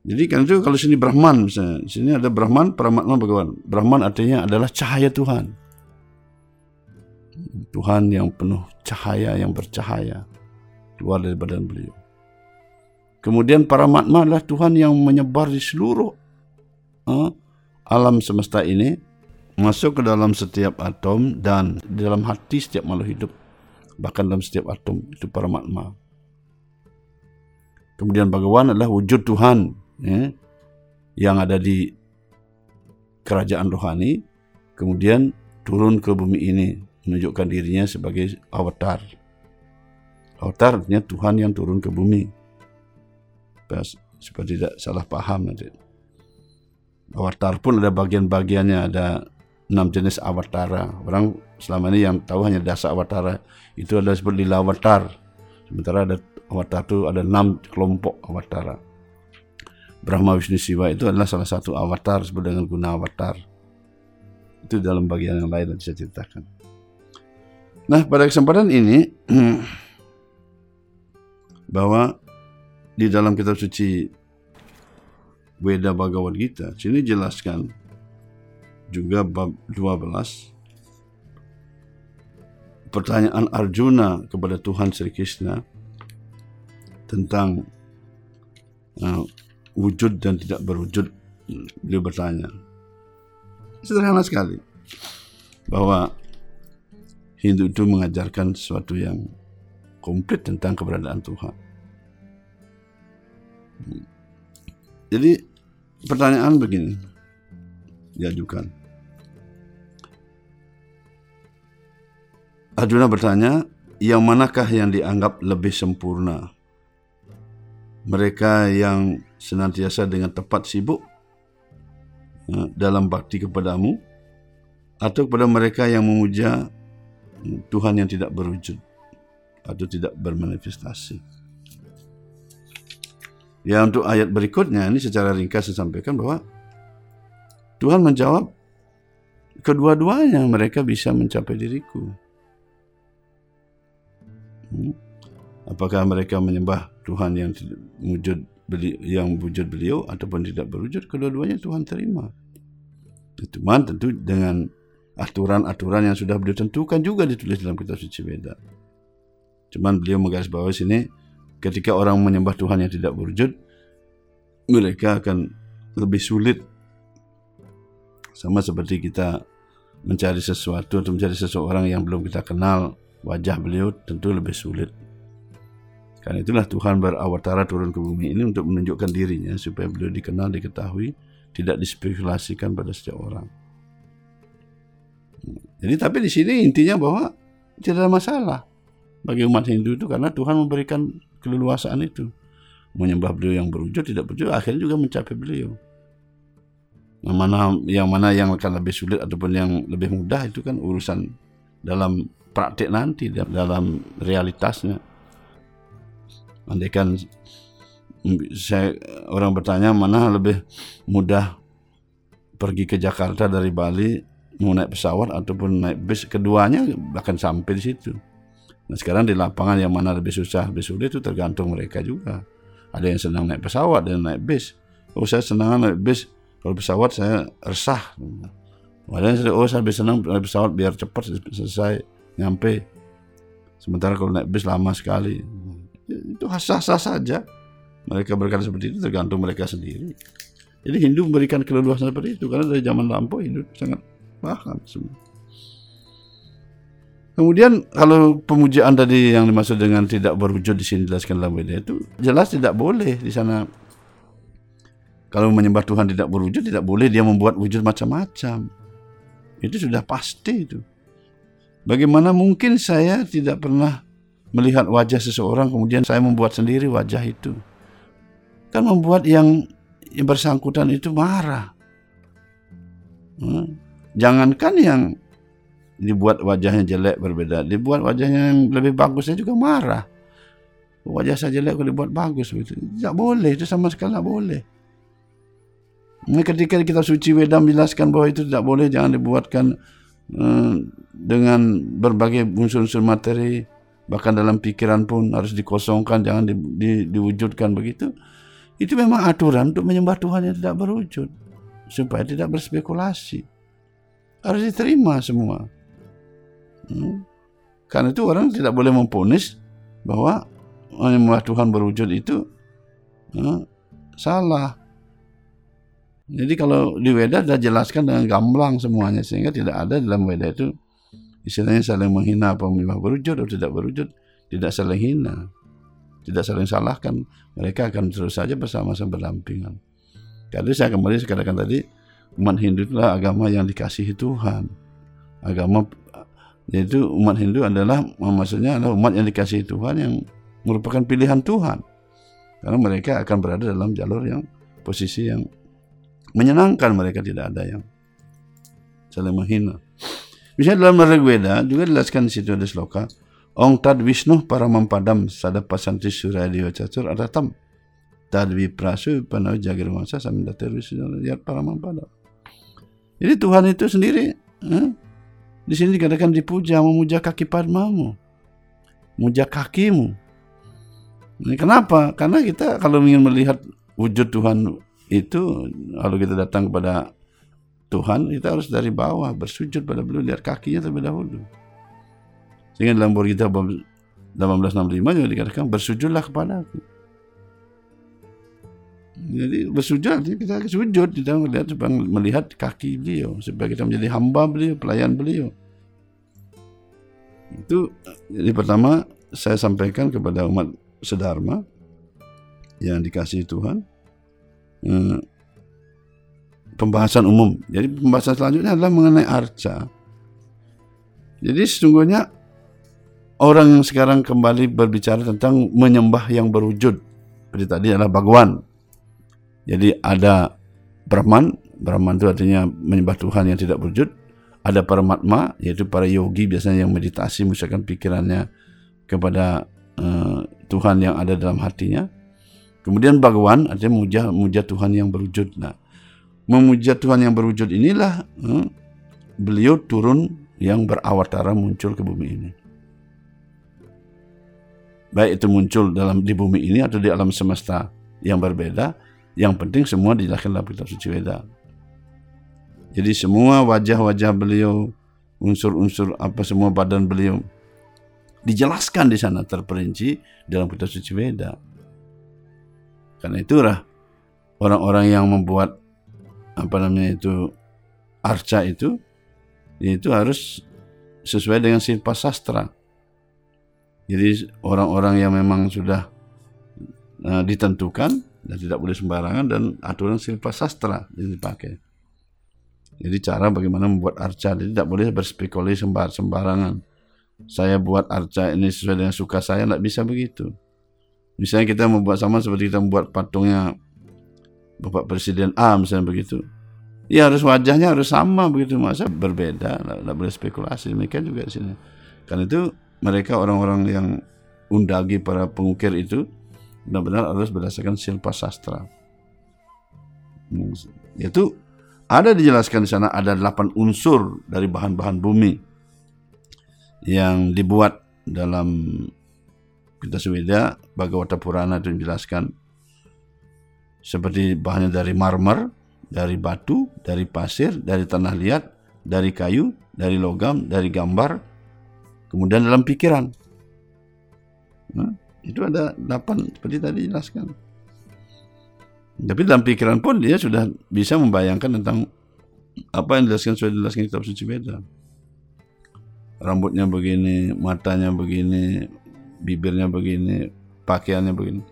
B: Jadi kan itu kalau sini Brahman misalnya, sini ada Brahman, Paramatma, Bhagawan. Brahman artinya adalah cahaya Tuhan. Tuhan yang penuh cahaya yang bercahaya keluar dari badan beliau. Kemudian para matma adalah Tuhan yang menyebar di seluruh uh, alam semesta ini masuk ke dalam setiap atom dan di dalam hati setiap makhluk hidup bahkan dalam setiap atom itu para matma. Kemudian Bhagawan adalah wujud Tuhan ya, yang ada di kerajaan rohani kemudian turun ke bumi ini menunjukkan dirinya sebagai avatar. Avatar artinya Tuhan yang turun ke bumi. Supaya tidak salah paham nanti. Avatar pun ada bagian-bagiannya, ada enam jenis avatara. Orang selama ini yang tahu hanya dasa avatara itu ada disebut lila avatar. Sementara ada avatar itu ada enam kelompok avatara. Brahma Wisnu Siwa itu adalah salah satu avatar disebut dengan guna avatar. Itu dalam bagian yang lain yang saya ceritakan. Nah, pada kesempatan ini bahwa di dalam kitab suci Weda Bhagavad Gita, sini jelaskan juga bab 12 pertanyaan Arjuna kepada Tuhan Sri Krishna tentang uh, wujud dan tidak berwujud. Beliau bertanya. Sederhana sekali bahwa Hindu itu mengajarkan sesuatu yang komplit tentang keberadaan Tuhan. Jadi pertanyaan begini diajukan. Arjuna bertanya, yang manakah yang dianggap lebih sempurna? Mereka yang senantiasa dengan tepat sibuk ya, dalam bakti kepadamu atau kepada mereka yang memuja Tuhan yang tidak berwujud atau tidak bermanifestasi. Ya untuk ayat berikutnya ini secara ringkas saya sampaikan bahwa Tuhan menjawab kedua-duanya mereka bisa mencapai diriku. Apakah mereka menyembah Tuhan yang wujud yang wujud beliau ataupun tidak berwujud kedua-duanya Tuhan terima. Cuman tentu dengan aturan-aturan yang sudah beliau tentukan juga ditulis dalam kitab suci Weda. Cuman beliau menggarisbawahi sini ketika orang menyembah Tuhan yang tidak berwujud mereka akan lebih sulit sama seperti kita mencari sesuatu atau mencari seseorang yang belum kita kenal wajah beliau tentu lebih sulit. Karena itulah Tuhan berawatara turun ke bumi ini untuk menunjukkan dirinya supaya beliau dikenal, diketahui, tidak dispekulasikan pada setiap orang. Jadi tapi di sini intinya bahwa tidak ada masalah bagi umat Hindu itu karena Tuhan memberikan keleluasaan itu. Menyembah beliau yang berwujud tidak berwujud akhirnya juga mencapai beliau. Yang mana yang mana yang akan lebih sulit ataupun yang lebih mudah itu kan urusan dalam praktik nanti dalam realitasnya. Andaikan saya orang bertanya mana lebih mudah pergi ke Jakarta dari Bali mau naik pesawat ataupun naik bis keduanya bahkan sampai di situ. Nah sekarang di lapangan yang mana lebih susah lebih sulit itu tergantung mereka juga. Ada yang senang naik pesawat dan naik bis. Oh saya senang naik bis. Kalau pesawat saya resah. Ada yang oh saya lebih senang naik pesawat biar cepat selesai nyampe. Sementara kalau naik bis lama sekali. Itu sah-sah saja. Mereka berkata seperti itu tergantung mereka sendiri. Jadi Hindu memberikan keleluasan seperti itu karena dari zaman lampau Hindu sangat paham semua. Kemudian kalau pemujaan tadi yang dimaksud dengan tidak berwujud di sini jelaskan dalam Weda itu jelas tidak boleh di sana. Kalau menyembah Tuhan tidak berwujud tidak boleh dia membuat wujud macam-macam. Itu sudah pasti itu. Bagaimana mungkin saya tidak pernah melihat wajah seseorang kemudian saya membuat sendiri wajah itu? Kan membuat yang, yang bersangkutan itu marah. Hmm. Jangankan yang dibuat wajahnya jelek berbeda, dibuat wajahnya yang lebih bagusnya juga marah. Wajah saya jelek kalau dibuat bagus begitu. Tidak boleh, itu sama sekali tidak boleh. Nah, ketika kita suci Wedam menjelaskan bahwa itu tidak boleh, jangan dibuatkan dengan berbagai unsur-unsur materi bahkan dalam pikiran pun harus dikosongkan jangan di, di, diwujudkan begitu. Itu memang aturan untuk menyembah Tuhan yang tidak berwujud supaya tidak berspekulasi. Harus diterima semua. Hmm. karena itu orang tidak boleh memponis bahwa menyembah Tuhan berwujud itu hmm, salah jadi kalau di Weda sudah jelaskan dengan gamblang semuanya sehingga tidak ada dalam Weda itu istilahnya saling menghina menyembah berwujud atau tidak berwujud, tidak saling hina, tidak saling salahkan. Mereka akan terus saja bersama-sama berdampingan. Jadi saya kembali sekatakan tadi umat Hindu adalah agama yang dikasihi Tuhan. Agama yaitu umat Hindu adalah maksudnya adalah umat yang dikasihi Tuhan yang merupakan pilihan Tuhan. Karena mereka akan berada dalam jalur yang posisi yang menyenangkan mereka tidak ada yang saling menghina. Misalnya dalam Rigveda juga dijelaskan di situ ada sloka Ong tad Vishnu para mempadam sada pasanti suradiwa catur adatam tad viprasu panau jagir masa samindatir Vishnu lihat para mempadam. Jadi Tuhan itu sendiri eh, di sini dikatakan dipuja memuja kaki padmamu, muja kakimu. Ini kenapa? Karena kita kalau ingin melihat wujud Tuhan itu kalau kita datang kepada Tuhan kita harus dari bawah bersujud pada beliau lihat kakinya terlebih dahulu. Sehingga dalam buku kita 1865 juga dikatakan bersujudlah kepada aku. Jadi bersujud kita sujud kita melihat melihat kaki beliau supaya kita menjadi hamba beliau pelayan beliau. Itu jadi pertama saya sampaikan kepada umat sedharma yang dikasih Tuhan Hmm. pembahasan umum. Jadi pembahasan selanjutnya adalah mengenai arca. Jadi sesungguhnya orang yang sekarang kembali berbicara tentang menyembah yang berwujud. Seperti tadi adalah Bhagwan. Jadi ada Brahman, Brahman itu artinya menyembah Tuhan yang tidak berwujud. Ada Paramatma, yaitu para yogi biasanya yang meditasi, misalkan pikirannya kepada uh, Tuhan yang ada dalam hatinya. Kemudian Bhagwan artinya memuja, memuja Tuhan yang berwujud. Nah, memuja Tuhan yang berwujud inilah uh, beliau turun yang berawatara muncul ke bumi ini. Baik itu muncul dalam di bumi ini atau di alam semesta yang berbeda, yang penting semua dijelaskan dalam kitab suci Weda. Jadi semua wajah-wajah beliau, unsur-unsur apa semua badan beliau dijelaskan di sana terperinci dalam kitab suci Weda. Karena itulah orang-orang yang membuat apa namanya itu arca itu itu harus sesuai dengan silpa sastra. Jadi orang-orang yang memang sudah uh, ditentukan dan tidak boleh sembarangan dan aturan silpa sastra yang dipakai. Jadi cara bagaimana membuat arca, jadi tidak boleh berspekulasi sembar sembarangan. Saya buat arca ini sesuai dengan suka saya, tidak bisa begitu. Misalnya kita membuat sama seperti kita membuat patungnya Bapak Presiden A misalnya begitu. Ya harus wajahnya harus sama begitu masa berbeda, tidak boleh spekulasi. Mereka juga di sini. Karena itu mereka orang-orang yang undagi para pengukir itu benar-benar harus berdasarkan silpa sastra. Hmm, itu ada dijelaskan di sana ada delapan unsur dari bahan-bahan bumi yang dibuat dalam kita Sweda Bhagavata Purana itu menjelaskan seperti bahannya dari marmer, dari batu, dari pasir, dari tanah liat, dari kayu, dari logam, dari gambar, kemudian dalam pikiran. Nah, itu ada delapan seperti tadi jelaskan. Tapi dalam pikiran pun dia sudah bisa membayangkan tentang apa yang dijelaskan sudah dijelaskan kitab suci beda. Rambutnya begini, matanya begini, bibirnya begini, pakaiannya begini,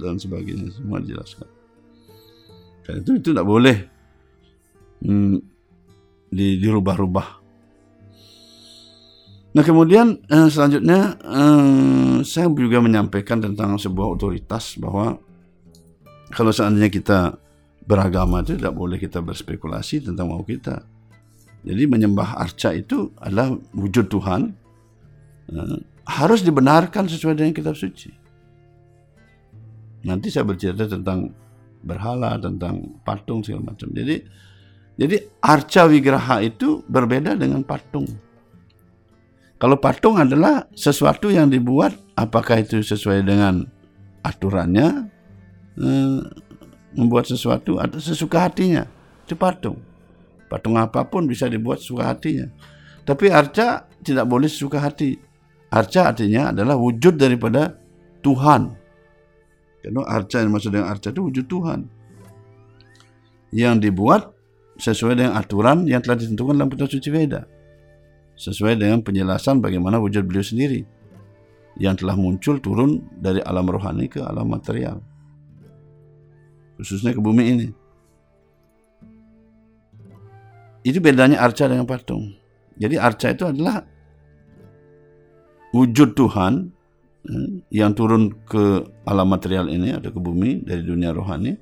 B: dan sebagainya semua dijelaskan. Dan itu itu tidak boleh hmm, dirubah-rubah Nah kemudian eh, selanjutnya eh, saya juga menyampaikan tentang sebuah otoritas bahwa kalau seandainya kita beragama itu tidak boleh kita berspekulasi tentang mau kita. Jadi menyembah arca itu adalah wujud Tuhan eh, harus dibenarkan sesuai dengan kitab suci. Nanti saya bercerita tentang berhala, tentang patung segala macam. Jadi jadi arca wigraha itu berbeda dengan patung. Kalau patung adalah sesuatu yang dibuat, apakah itu sesuai dengan aturannya, eh, membuat sesuatu atau sesuka hatinya, itu patung. Patung apa pun bisa dibuat sesuka hatinya. Tapi arca tidak boleh sesuka hati. Arca artinya adalah wujud daripada Tuhan. Karena arca yang maksud dengan arca itu wujud Tuhan. Yang dibuat sesuai dengan aturan yang telah ditentukan dalam kitab suci Veda sesuai dengan penjelasan bagaimana wujud beliau sendiri yang telah muncul turun dari alam rohani ke alam material khususnya ke bumi ini itu bedanya arca dengan patung jadi arca itu adalah wujud Tuhan eh, yang turun ke alam material ini atau ke bumi dari dunia rohani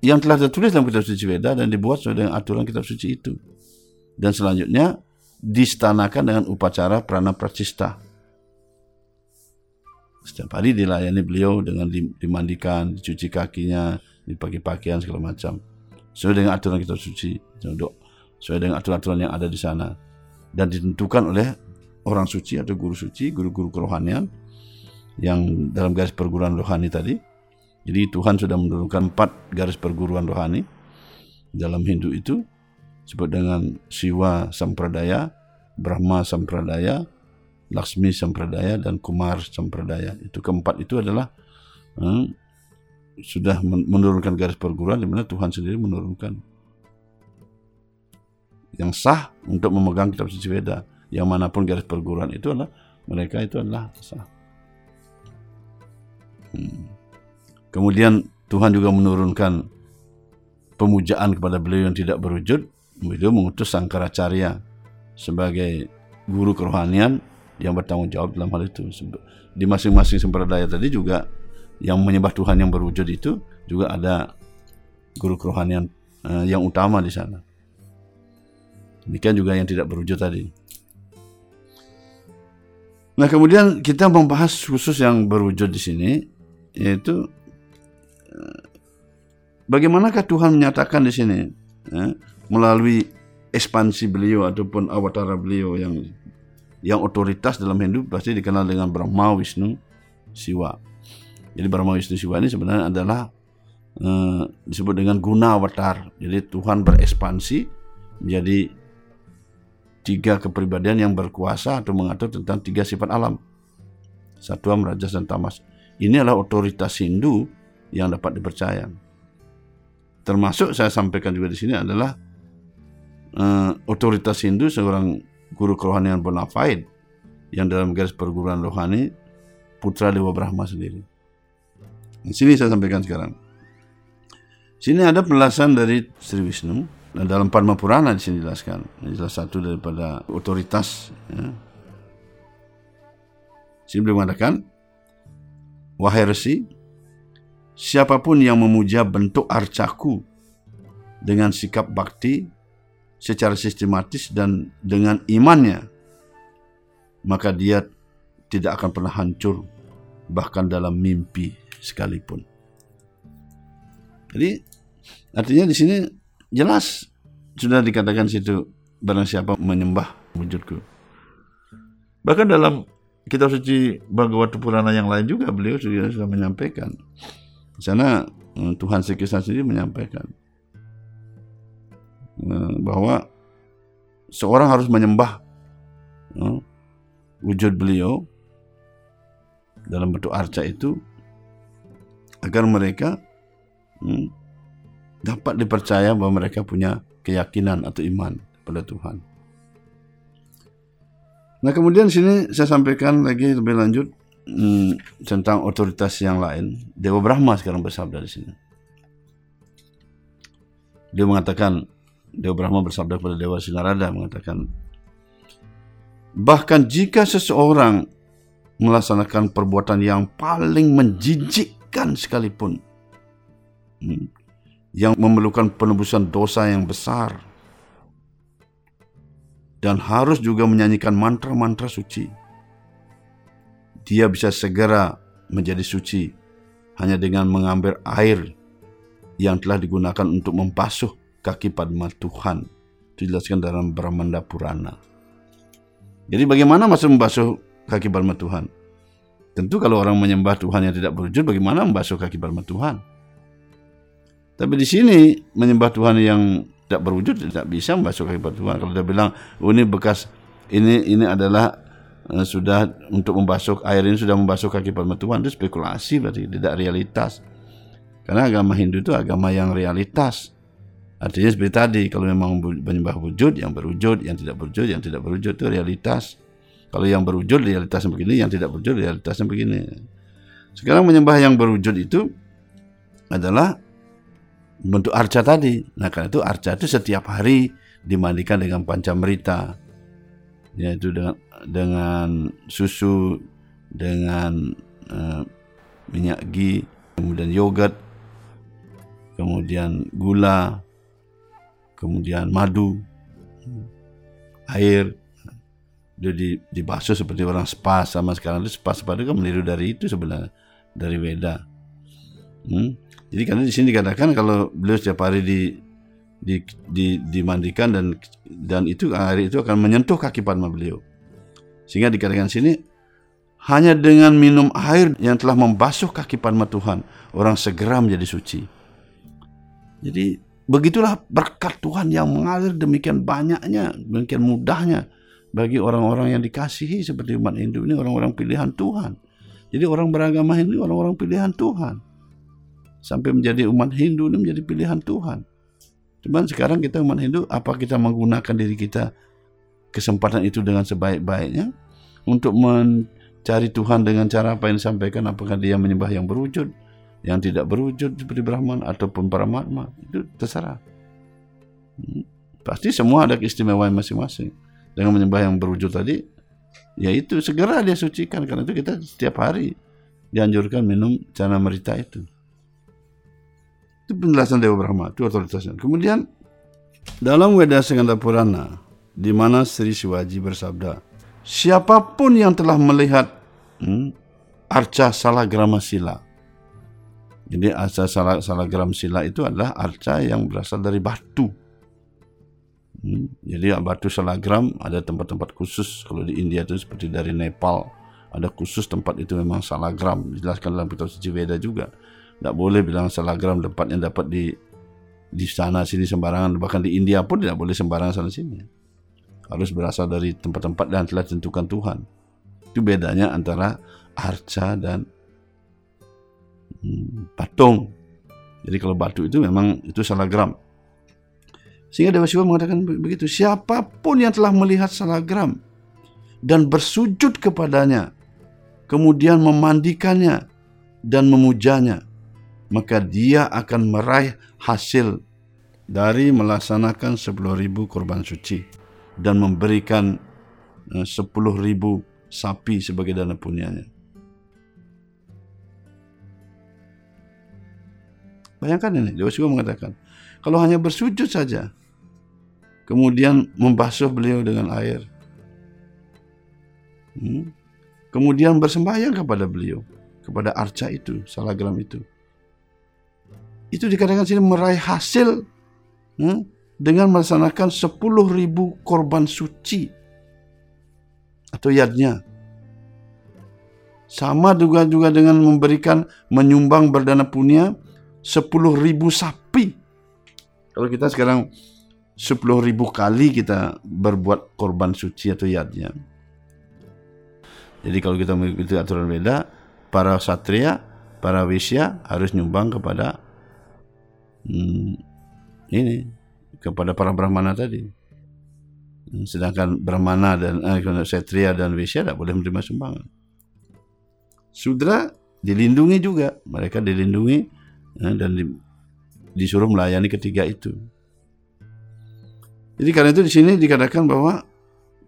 B: yang telah tertulis dalam kitab suci Veda dan dibuat sesuai dengan aturan kitab suci itu dan selanjutnya distanakan dengan upacara prana pracista. Setiap hari dilayani beliau dengan dimandikan, dicuci kakinya, dipakai pakaian segala macam. Sesuai dengan aturan kita suci, sesuai dengan aturan-aturan yang ada di sana dan ditentukan oleh orang suci atau guru suci, guru-guru kerohanian yang dalam garis perguruan rohani tadi. Jadi Tuhan sudah menurunkan empat garis perguruan rohani dalam Hindu itu disebut dengan Siwa Sampradaya, Brahma Sampradaya, Laksmi Sampradaya dan Kumar Sampradaya. Itu keempat itu adalah hmm, sudah menurunkan garis perguruan di mana Tuhan sendiri menurunkan yang sah untuk memegang kitab suci Veda. Yang mana pun garis perguruan itu adalah mereka itu adalah sah. Hmm. Kemudian Tuhan juga menurunkan pemujaan kepada beliau yang tidak berwujud beliau mengutus Sangkaracarya sebagai guru kerohanian yang bertanggung jawab dalam hal itu. Di masing-masing semperdaya tadi juga yang menyembah Tuhan yang berwujud itu juga ada guru kerohanian uh, yang utama di sana. Demikian juga yang tidak berwujud tadi. Nah kemudian kita membahas khusus yang berwujud di sini yaitu eh, bagaimanakah Tuhan menyatakan di sini ya, melalui ekspansi beliau ataupun awatara beliau yang yang otoritas dalam Hindu pasti dikenal dengan Brahma, Wisnu, Siwa. Jadi Brahma, Wisnu, Siwa ini sebenarnya adalah eh, disebut dengan guna avatar. Jadi Tuhan berekspansi menjadi tiga kepribadian yang berkuasa atau mengatur tentang tiga sifat alam. Satwa, Rajas, dan Tamas. Ini adalah otoritas Hindu yang dapat dipercaya. Termasuk saya sampaikan juga di sini adalah uh, otoritas Hindu seorang guru kerohanian bona fide yang dalam garis perguruan rohani putra Dewa Brahma sendiri. Di sini saya sampaikan sekarang. Sini ada penjelasan dari Sri Wisnu Nah, dalam Padma Purana di sini dijelaskan. Ini salah satu daripada otoritas. Ya. Sini beliau mengatakan, Wahai Resi, siapa pun yang memuja bentuk arcaku dengan sikap bakti secara sistematis dan dengan imannya, maka dia tidak akan pernah hancur, bahkan dalam mimpi sekalipun. Jadi, artinya di sini jelas sudah dikatakan situ barang siapa menyembah wujudku. Bahkan dalam kitab suci Bhagavata Purana yang lain juga beliau sudah, sudah menyampaikan. Di sana eh, Tuhan Sri Krishna sendiri menyampaikan eh, bahwa seorang harus menyembah eh, wujud beliau dalam bentuk arca itu agar mereka hmm, dapat dipercaya bahwa mereka punya keyakinan atau iman pada Tuhan. Nah kemudian sini saya sampaikan lagi lebih lanjut hmm, tentang otoritas yang lain. Dewa Brahma sekarang bersabda di sini. Dia mengatakan Dewa Brahma bersabda kepada Dewa Sinarada mengatakan bahkan jika seseorang melaksanakan perbuatan yang paling menjijikkan sekalipun hmm, yang memerlukan penebusan dosa yang besar dan harus juga menyanyikan mantra-mantra suci. Dia bisa segera menjadi suci hanya dengan mengambil air yang telah digunakan untuk membasuh kaki Padma Tuhan. Dijelaskan dalam Brahmanda Purana. Jadi bagaimana masuk membasuh kaki Padma Tuhan? Tentu kalau orang menyembah Tuhan yang tidak berwujud, bagaimana membasuh kaki Padma Tuhan? Tapi di sini menyembah Tuhan yang tidak berwujud tidak bisa membasuh kaki Tuhan. Kalau dia bilang, oh ini bekas ini ini adalah uh, sudah untuk membasuh air ini sudah membasuh kaki Padma Tuhan itu spekulasi berarti tidak realitas. Karena agama Hindu itu agama yang realitas. Artinya seperti tadi, kalau memang menyembah wujud, yang berwujud, yang tidak berwujud, yang tidak berwujud itu realitas. Kalau yang berwujud realitasnya begini, yang tidak berwujud realitasnya begini. Sekarang menyembah yang berwujud itu adalah bentuk arca tadi. Nah karena itu arca itu setiap hari dimandikan dengan pancamrita, yaitu dengan dengan susu, dengan uh, minyak ghee, kemudian yogurt, kemudian gula, kemudian madu, air, itu dibasuh seperti orang spa sama sekarang itu spa spa itu kan meniru dari itu sebenarnya dari Weda. Hmm? Jadi karena di sini dikatakan kalau beliau setiap hari di, di, di dimandikan dan dan itu air itu akan menyentuh kaki padma beliau. Sehingga dikatakan sini hanya dengan minum air yang telah membasuh kaki padma Tuhan, orang segera menjadi suci. Jadi begitulah berkat Tuhan yang mengalir demikian banyaknya, demikian mudahnya bagi orang-orang yang dikasihi seperti umat Hindu ini orang-orang pilihan Tuhan. Jadi orang beragama Hindu orang-orang pilihan Tuhan sampai menjadi umat Hindu ini menjadi pilihan Tuhan. Cuman sekarang kita umat Hindu, apa kita menggunakan diri kita kesempatan itu dengan sebaik-baiknya untuk mencari Tuhan dengan cara apa yang disampaikan, apakah dia menyembah yang berwujud, yang tidak berwujud seperti Brahman ataupun para Paramatma, itu terserah. Hmm. Pasti semua ada keistimewaan masing-masing. dengan menyembah yang berwujud tadi, yaitu segera dia sucikan karena itu kita setiap hari dianjurkan minum cana merita itu. Itu penjelasan Dewa Brahma, itu otoritasnya. Kemudian dalam Weda Seganda Purana, di mana Sri Siwaji bersabda, siapa pun yang telah melihat hmm, arca salagrama sila. Jadi arca salagram sila itu adalah arca yang berasal dari batu. Hmm, jadi batu salagram ada tempat-tempat khusus. Kalau di India itu seperti dari Nepal ada khusus tempat itu memang salagram. Dijelaskan dalam kitab suci Veda juga. Tidak boleh bilang salagram tempat yang dapat di di sana sini sembarangan. Bahkan di India pun tidak boleh sembarangan sana sini. Harus berasal dari tempat-tempat yang telah ditentukan Tuhan. Itu bedanya antara arca dan hmm, patung. Jadi kalau batu itu memang itu salagram. Sehingga Dewa Siwa mengatakan begitu, siapa pun yang telah melihat salagram dan bersujud kepadanya, kemudian memandikannya dan memujanya, maka dia akan meraih hasil dari melaksanakan 10.000 korban suci dan memberikan 10.000 eh, sapi sebagai dana punyanya. Bayangkan ini, Dewa Siwa mengatakan, kalau hanya bersujud saja, kemudian membasuh beliau dengan air, hmm, kemudian bersembahyang kepada beliau, kepada arca itu, salagram itu, itu dikatakan sini meraih hasil hmm, dengan melaksanakan 10.000 korban suci atau yadnya. Sama juga juga dengan memberikan menyumbang berdana punya sepuluh ribu sapi. Kalau kita sekarang sepuluh ribu kali kita berbuat korban suci atau yadnya. Jadi kalau kita mengikuti aturan beda, para satria, para wisya harus nyumbang kepada hmm, ini kepada para brahmana tadi. Sedangkan brahmana dan eh, satria dan wisya tidak boleh menerima sumbangan. Sudra dilindungi juga, mereka dilindungi ya, dan di, disuruh melayani ketiga itu. Jadi karena itu di sini dikatakan bahwa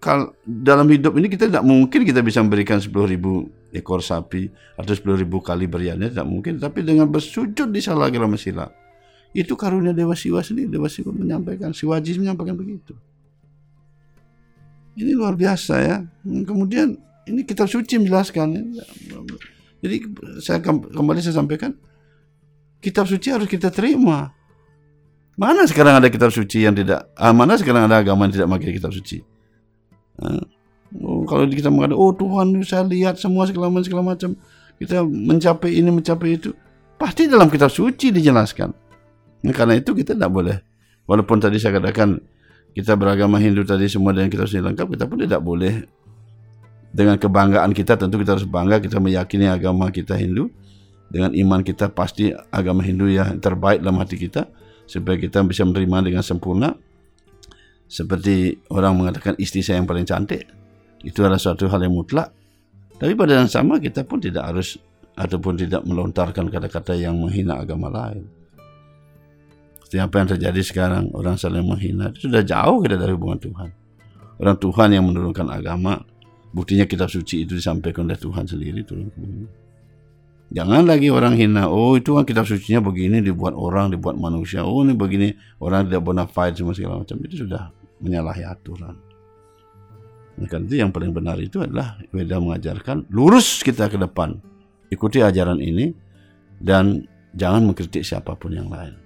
B: kal dalam hidup ini kita tidak mungkin kita bisa memberikan 10 ribu ekor sapi atau 10 ribu kali beriannya tidak mungkin. Tapi dengan bersujud di salah agama sila itu karunia Dewa Siwa sendiri. Dewa Siwa menyampaikan, Siwaji menyampaikan begitu. Ini luar biasa ya. Kemudian ini kitab suci menjelaskan. Ya. Jadi saya kembali saya sampaikan kitab suci harus kita terima. Mana sekarang ada kitab suci yang tidak, ah, mana sekarang ada agama yang tidak pakai kitab suci? Ah, oh, kalau kita mengatakan, oh Tuhan saya lihat semua segala macam, segala macam, kita mencapai ini, mencapai itu, pasti dalam kitab suci dijelaskan. Nah, karena itu kita tidak boleh, walaupun tadi saya katakan kita beragama Hindu tadi semua dengan kitab suci lengkap, kita pun tidak boleh. Dengan kebanggaan kita tentu kita harus bangga kita meyakini agama kita Hindu. Dengan iman kita pasti agama Hindu yang terbaik dalam hati kita supaya kita bisa menerima dengan sempurna. Seperti orang mengatakan istri saya yang paling cantik. Itu adalah suatu hal yang mutlak. Tapi pada yang sama kita pun tidak harus ataupun tidak melontarkan kata-kata yang menghina agama lain seperti apa yang terjadi sekarang orang saling menghina itu sudah jauh kita dari hubungan Tuhan orang Tuhan yang menurunkan agama buktinya kitab suci itu disampaikan oleh Tuhan sendiri turun ke bumi Jangan lagi orang hina. Oh itu kan kitab suci nya begini dibuat orang, dibuat manusia. Oh ini begini orang tidak bona fide semua segala macam. Itu sudah menyalahi aturan. Kan itu yang paling benar itu adalah Weda mengajarkan lurus kita ke depan. Ikuti ajaran ini dan jangan mengkritik siapa pun yang lain.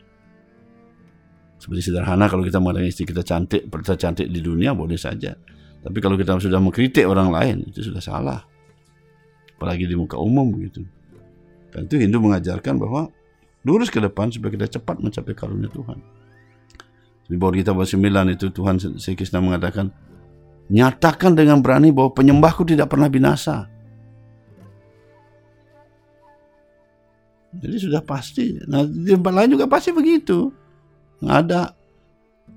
B: Seperti sederhana kalau kita mengatakan istri kita cantik, kita cantik di dunia boleh saja. Tapi kalau kita sudah mengkritik orang lain itu sudah salah. Apalagi di muka umum begitu. Dan itu Hindu mengajarkan bahwa lurus ke depan supaya kita cepat mencapai karunia Tuhan. Di bawah kita sembilan itu Tuhan Sri Krishna mengatakan, nyatakan dengan berani bahwa penyembahku tidak pernah binasa. Jadi sudah pasti. Nah di tempat lain juga pasti begitu. Ada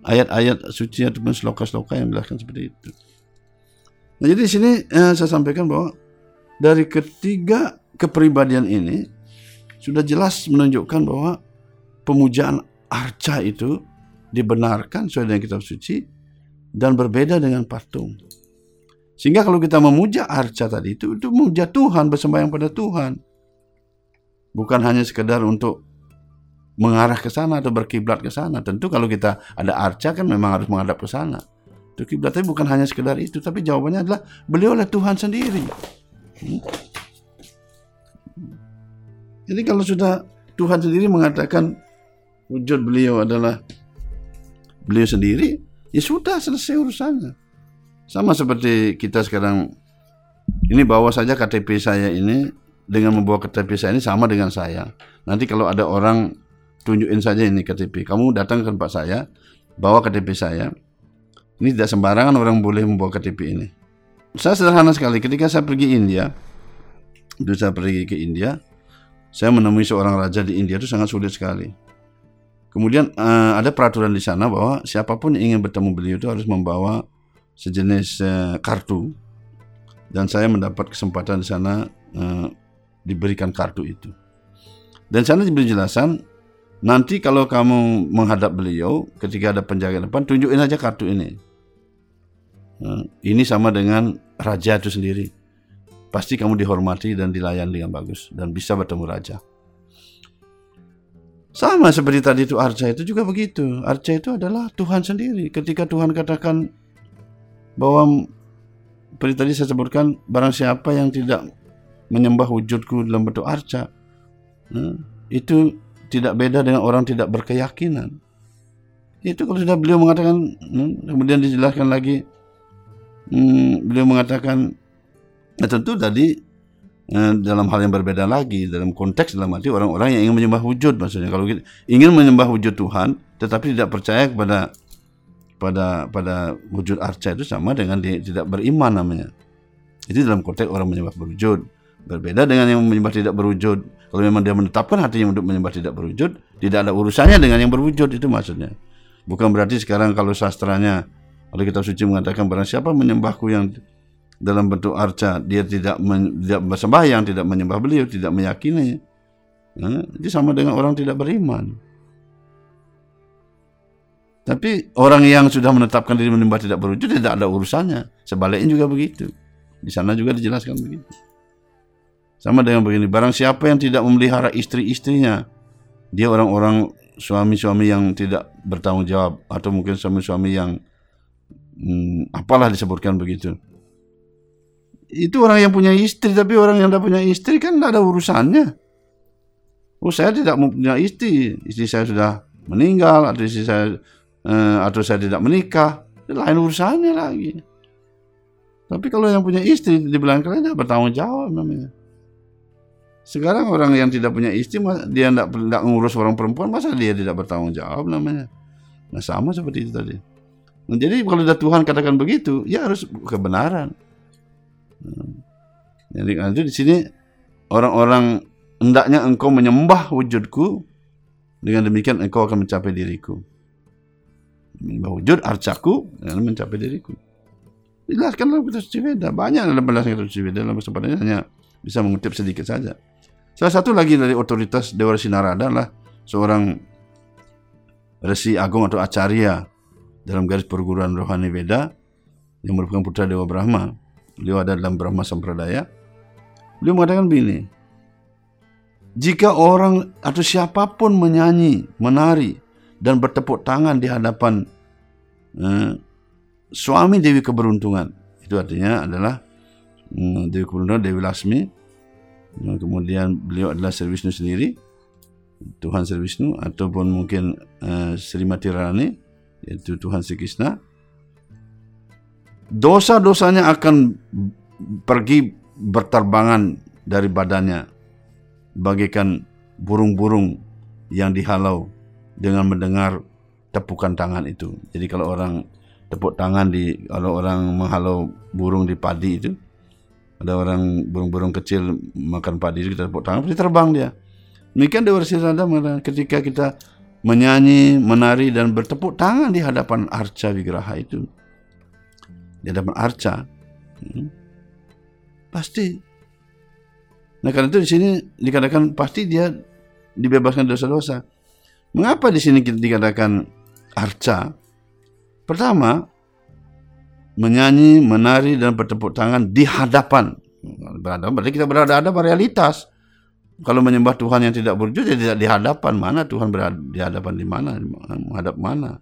B: ayat-ayat suci ataupun sloka-sloka yang menjelaskan seperti itu. Nah jadi di sini eh, saya sampaikan bahwa dari ketiga kepribadian ini sudah jelas menunjukkan bahwa pemujaan arca itu dibenarkan sesuai dengan kitab suci dan berbeda dengan patung. Sehingga kalau kita memuja arca tadi itu, itu memuja Tuhan, bersembahyang pada Tuhan. Bukan hanya sekedar untuk mengarah ke sana atau berkiblat ke sana. Tentu kalau kita ada arca kan memang harus menghadap ke sana. Itu kiblatnya bukan hanya sekedar itu, tapi jawabannya adalah beliau oleh Tuhan sendiri. Hmm. Jadi kalau sudah Tuhan sendiri mengatakan wujud beliau adalah beliau sendiri, ya sudah selesai urusannya. Sama seperti kita sekarang ini bawa saja KTP saya ini dengan membawa KTP saya ini sama dengan saya. Nanti kalau ada orang tunjukin saja ini KTP. Kamu datang ke tempat saya, bawa KTP saya. Ini tidak sembarangan orang boleh membawa KTP ini. Saya sederhana sekali. Ketika saya pergi India, itu saya pergi ke India, saya menemui seorang raja di India itu sangat sulit sekali. Kemudian uh, ada peraturan di sana bahwa siapa pun yang ingin bertemu beliau itu harus membawa sejenis uh, kartu dan saya mendapat kesempatan di sana uh, diberikan kartu itu. Dan sana diberi jelasan nanti kalau kamu menghadap beliau ketika ada penjaga depan tunjukin aja kartu ini. Uh, ini sama dengan raja itu sendiri. Pasti kamu dihormati dan dilayani dengan bagus dan bisa bertemu raja. Sama seperti tadi itu Arca itu juga begitu. Arca itu adalah Tuhan sendiri. Ketika Tuhan katakan bahwa seperti tadi saya sebutkan barang siapa yang tidak menyembah wujudku dalam bentuk arca nah, itu tidak beda dengan orang tidak berkeyakinan itu kalau sudah beliau mengatakan hmm, kemudian dijelaskan lagi hmm, beliau mengatakan ya tentu tadi eh, dalam hal yang berbeda lagi dalam konteks dalam arti orang-orang yang ingin menyembah wujud maksudnya kalau kita ingin menyembah wujud Tuhan tetapi tidak percaya kepada pada pada wujud arca itu sama dengan dia tidak beriman namanya. Itu dalam konteks orang menyembah berwujud. Berbeda dengan yang menyembah tidak berwujud. Kalau memang dia menetapkan hatinya untuk menyembah tidak berwujud, tidak ada urusannya dengan yang berwujud itu maksudnya. Bukan berarti sekarang kalau sastranya oleh kitab suci mengatakan barang siapa menyembahku yang dalam bentuk arca dia tidak men, tidak bersembahyang, tidak menyembah beliau, tidak meyakini. Nah, itu sama dengan orang tidak beriman. Tapi orang yang sudah menetapkan diri menyembah tidak berwujud tidak ada urusannya. Sebaliknya juga begitu. Di sana juga dijelaskan begitu. Sama dengan begini, barang siapa yang tidak memelihara istri-istrinya, dia orang-orang suami-suami yang tidak bertanggung jawab atau mungkin suami-suami yang hmm, apalah disebutkan begitu. Itu orang yang punya istri, tapi orang yang tidak punya istri kan tidak ada urusannya. Oh saya tidak punya istri, istri saya sudah meninggal atau istri saya eh, atau saya tidak menikah, lain urusannya lagi. Tapi kalau yang punya istri dibilang kalian bertanggung jawab namanya. Sekarang orang yang tidak punya istri dia tidak tidak ngurus orang perempuan masa dia tidak bertanggung jawab namanya. Nah sama seperti itu tadi. Nah, jadi kalau sudah Tuhan katakan begitu, ya harus kebenaran. Hmm. Jadi itu di sini orang-orang hendaknya engkau menyembah wujudku dengan demikian engkau akan mencapai diriku wujud arcaku dan mencapai diriku. Jelaskan dalam kitab suci Veda. Banyak dalam penjelasan kitab suci. Dalam kesempatan hanya bisa mengutip sedikit saja. Salah satu lagi dari otoritas Dewa Resi Narada adalah seorang Resi Agung atau Acarya dalam garis perguruan rohani Veda yang merupakan putra Dewa Brahma. Beliau ada dalam Brahma Sampradaya. Beliau mengatakan begini, jika orang atau siapa pun menyanyi, menari, dan bertepuk tangan di hadapan uh, suami Dewi Keberuntungan. Itu artinya adalah uh, Dewi Keberuntungan, Dewi Lasmi. Uh, kemudian beliau adalah Sri Wisnu sendiri, Tuhan Sri Wisnu, ataupun mungkin uh, Sri Mati Rani, yaitu Tuhan Sri Krishna. Dosa-dosanya akan pergi berterbangan dari badannya bagaikan burung-burung yang dihalau dengan mendengar tepukan tangan itu. Jadi kalau orang tepuk tangan di kalau orang menghalau burung di padi itu ada orang burung-burung kecil makan padi kita tepuk tangan pasti terbang dia. Demikian Dewa Sirada ketika kita menyanyi, menari dan bertepuk tangan di hadapan arca wigraha itu. Di hadapan arca. Hmm, pasti. Nah karena itu di sini dikatakan pasti dia dibebaskan dosa-dosa. Mengapa di sini kita dikatakan arca? Pertama, menyanyi, menari dan bertepuk tangan di hadapan. Berhadapan berarti kita berada hadapan realitas. Kalau menyembah Tuhan yang tidak berwujud ya tidak di hadapan mana Tuhan berada di hadapan di mana menghadap mana.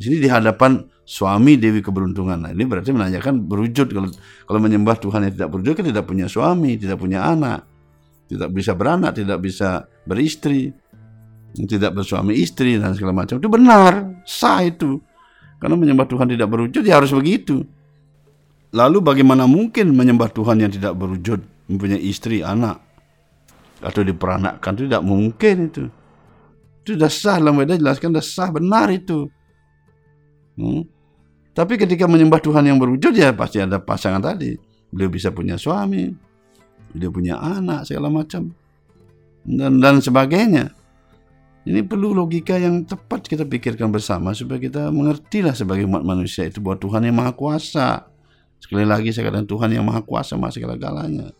B: Di sini di hadapan suami Dewi keberuntungan. Nah, ini berarti menanyakan berwujud kalau kalau menyembah Tuhan yang tidak berwujud kan tidak punya suami, tidak punya anak, tidak bisa beranak, tidak bisa beristri, tidak bersuami istri dan segala macam. Itu benar, sah itu. Karena menyembah Tuhan tidak berwujud ya harus begitu. Lalu bagaimana mungkin menyembah Tuhan yang tidak berwujud, mempunyai istri, anak, atau diperanakkan itu tidak mungkin itu. Itu sudah sah dalam Weda jelaskan sudah sah benar itu. Hmm. Tapi ketika menyembah Tuhan yang berwujud ya pasti ada pasangan tadi. Beliau bisa punya suami, beliau punya anak segala macam dan dan sebagainya. Ini perlu logika yang tepat kita pikirkan bersama supaya kita mengertilah sebagai umat manusia itu bahwa Tuhan yang Maha Kuasa. Sekali lagi saya katakan Tuhan yang Maha Kuasa Maha segala-galanya.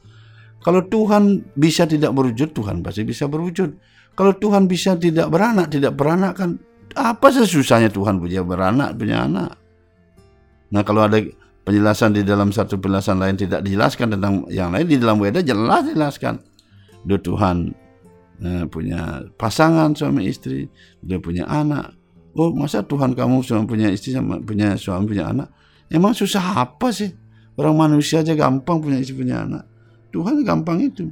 B: Kalau Tuhan bisa tidak berwujud, Tuhan pasti bisa berwujud. Kalau Tuhan bisa tidak beranak, tidak beranak kan apa sesusahnya Tuhan punya beranak, punya anak. Nah kalau ada penjelasan di dalam satu penjelasan lain tidak dijelaskan tentang yang lain di dalam Weda jelas dijelaskan. Do Tuhan eh, punya pasangan suami istri, dia punya anak. Oh, masa Tuhan kamu cuma punya istri sama punya suami punya anak? Emang susah apa sih? Orang manusia aja gampang punya istri punya anak. Tuhan gampang itu.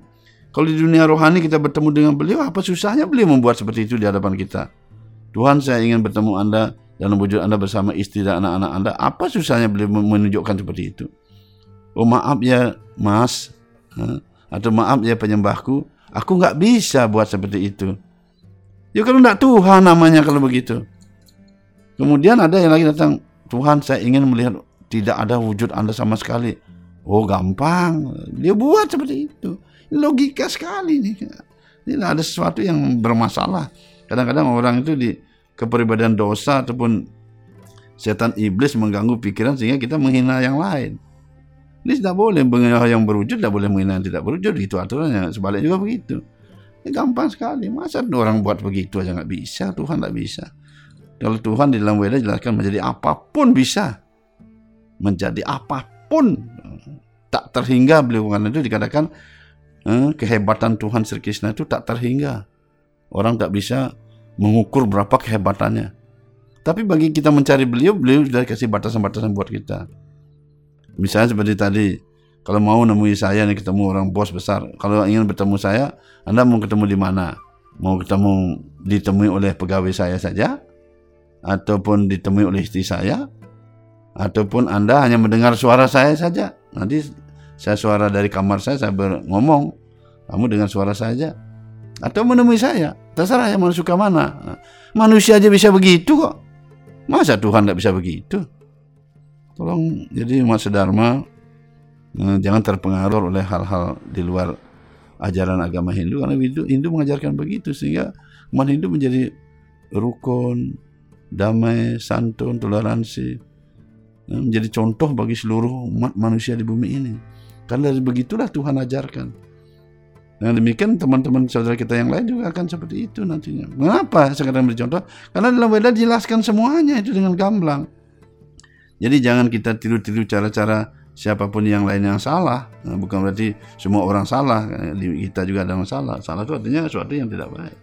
B: Kalau di dunia rohani kita bertemu dengan beliau, apa susahnya beliau membuat seperti itu di hadapan kita? Tuhan saya ingin bertemu Anda dan wujud Anda bersama istri dan anak-anak Anda. Apa susahnya beliau menunjukkan seperti itu? Oh maaf ya mas, atau maaf ya penyembahku, Aku nggak bisa buat seperti itu. Ya kalau nggak Tuhan namanya kalau begitu. Kemudian ada yang lagi datang, Tuhan saya ingin melihat tidak ada wujud Anda sama sekali. Oh gampang, dia buat seperti itu. Logika sekali nih. Ini ada sesuatu yang bermasalah. Kadang-kadang orang itu di kepribadian dosa ataupun setan iblis mengganggu pikiran sehingga kita menghina yang lain. Ini tidak boleh menghina yang berwujud, tidak boleh menghina yang tidak berwujud. Itu aturannya. Sebaliknya juga begitu. Ini gampang sekali. Masa orang buat begitu aja nggak bisa? Tuhan nggak bisa. Kalau Tuhan di dalam Weda jelaskan menjadi apa pun bisa. Menjadi apa pun. Tak terhingga beliau karena itu dikatakan eh, kehebatan Tuhan Sri Krishna itu tak terhingga. Orang tak bisa mengukur berapa kehebatannya. Tapi bagi kita mencari beliau, beliau sudah kasih batasan-batasan buat kita. Misalnya seperti tadi, kalau mau nemui saya nih ketemu orang bos besar, kalau ingin bertemu saya, Anda mau ketemu di mana? Mau ketemu ditemui oleh pegawai saya saja? Ataupun ditemui oleh istri saya? Ataupun Anda hanya mendengar suara saya saja? Nanti saya suara dari kamar saya, saya ngomong, kamu dengan suara saja. Atau menemui saya, terserah yang mau suka mana. Manusia aja bisa begitu kok. Masa Tuhan tidak bisa begitu? Tolong jadi umat sedharma eh, jangan terpengaruh oleh hal-hal di luar ajaran agama Hindu karena Hindu, Hindu mengajarkan begitu sehingga umat Hindu menjadi rukun, damai, santun, toleransi eh, menjadi contoh bagi seluruh umat manusia di bumi ini. Karena dari begitulah Tuhan ajarkan. Dengan demikian teman-teman saudara kita yang lain juga akan seperti itu nantinya. Mengapa sekarang beri contoh? Karena dalam Weda dijelaskan semuanya itu dengan gamblang. Jadi jangan kita tiru-tiru cara-cara siapa pun yang lain yang salah. Nah, bukan berarti semua orang salah. Kita juga ada masalah. Salah itu artinya sesuatu yang tidak baik.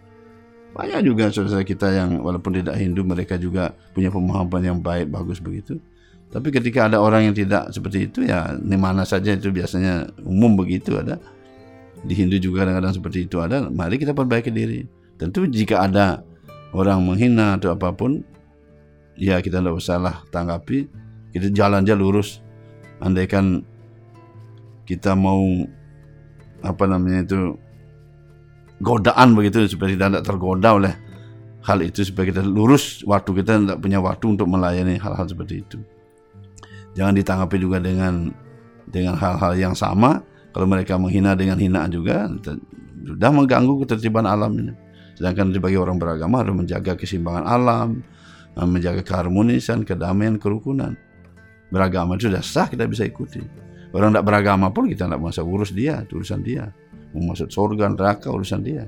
B: Banyak juga saudara kita yang walaupun tidak Hindu mereka juga punya pemahaman yang baik bagus begitu. Tapi ketika ada orang yang tidak seperti itu ya di mana saja itu biasanya umum begitu ada. Di Hindu juga kadang-kadang seperti itu ada. Mari kita perbaiki diri. Tentu jika ada orang menghina atau apa pun ya kita tidak usah lah tanggapi kita jalan aja lurus. Andaikan kita mau apa namanya itu godaan begitu supaya kita tidak tergoda oleh hal itu supaya kita lurus waktu kita tidak punya waktu untuk melayani hal-hal seperti itu. Jangan ditanggapi juga dengan dengan hal-hal yang sama. Kalau mereka menghina dengan hinaan juga sudah mengganggu ketertiban alam ini. Sedangkan sebagai orang beragama harus menjaga keseimbangan alam menjaga keharmonisan kedamaian kerukunan beragama itu sudah sah kita bisa ikuti. Orang tidak beragama pun kita tidak masa urus dia, urusan dia. Mau masuk surga, neraka, urusan dia.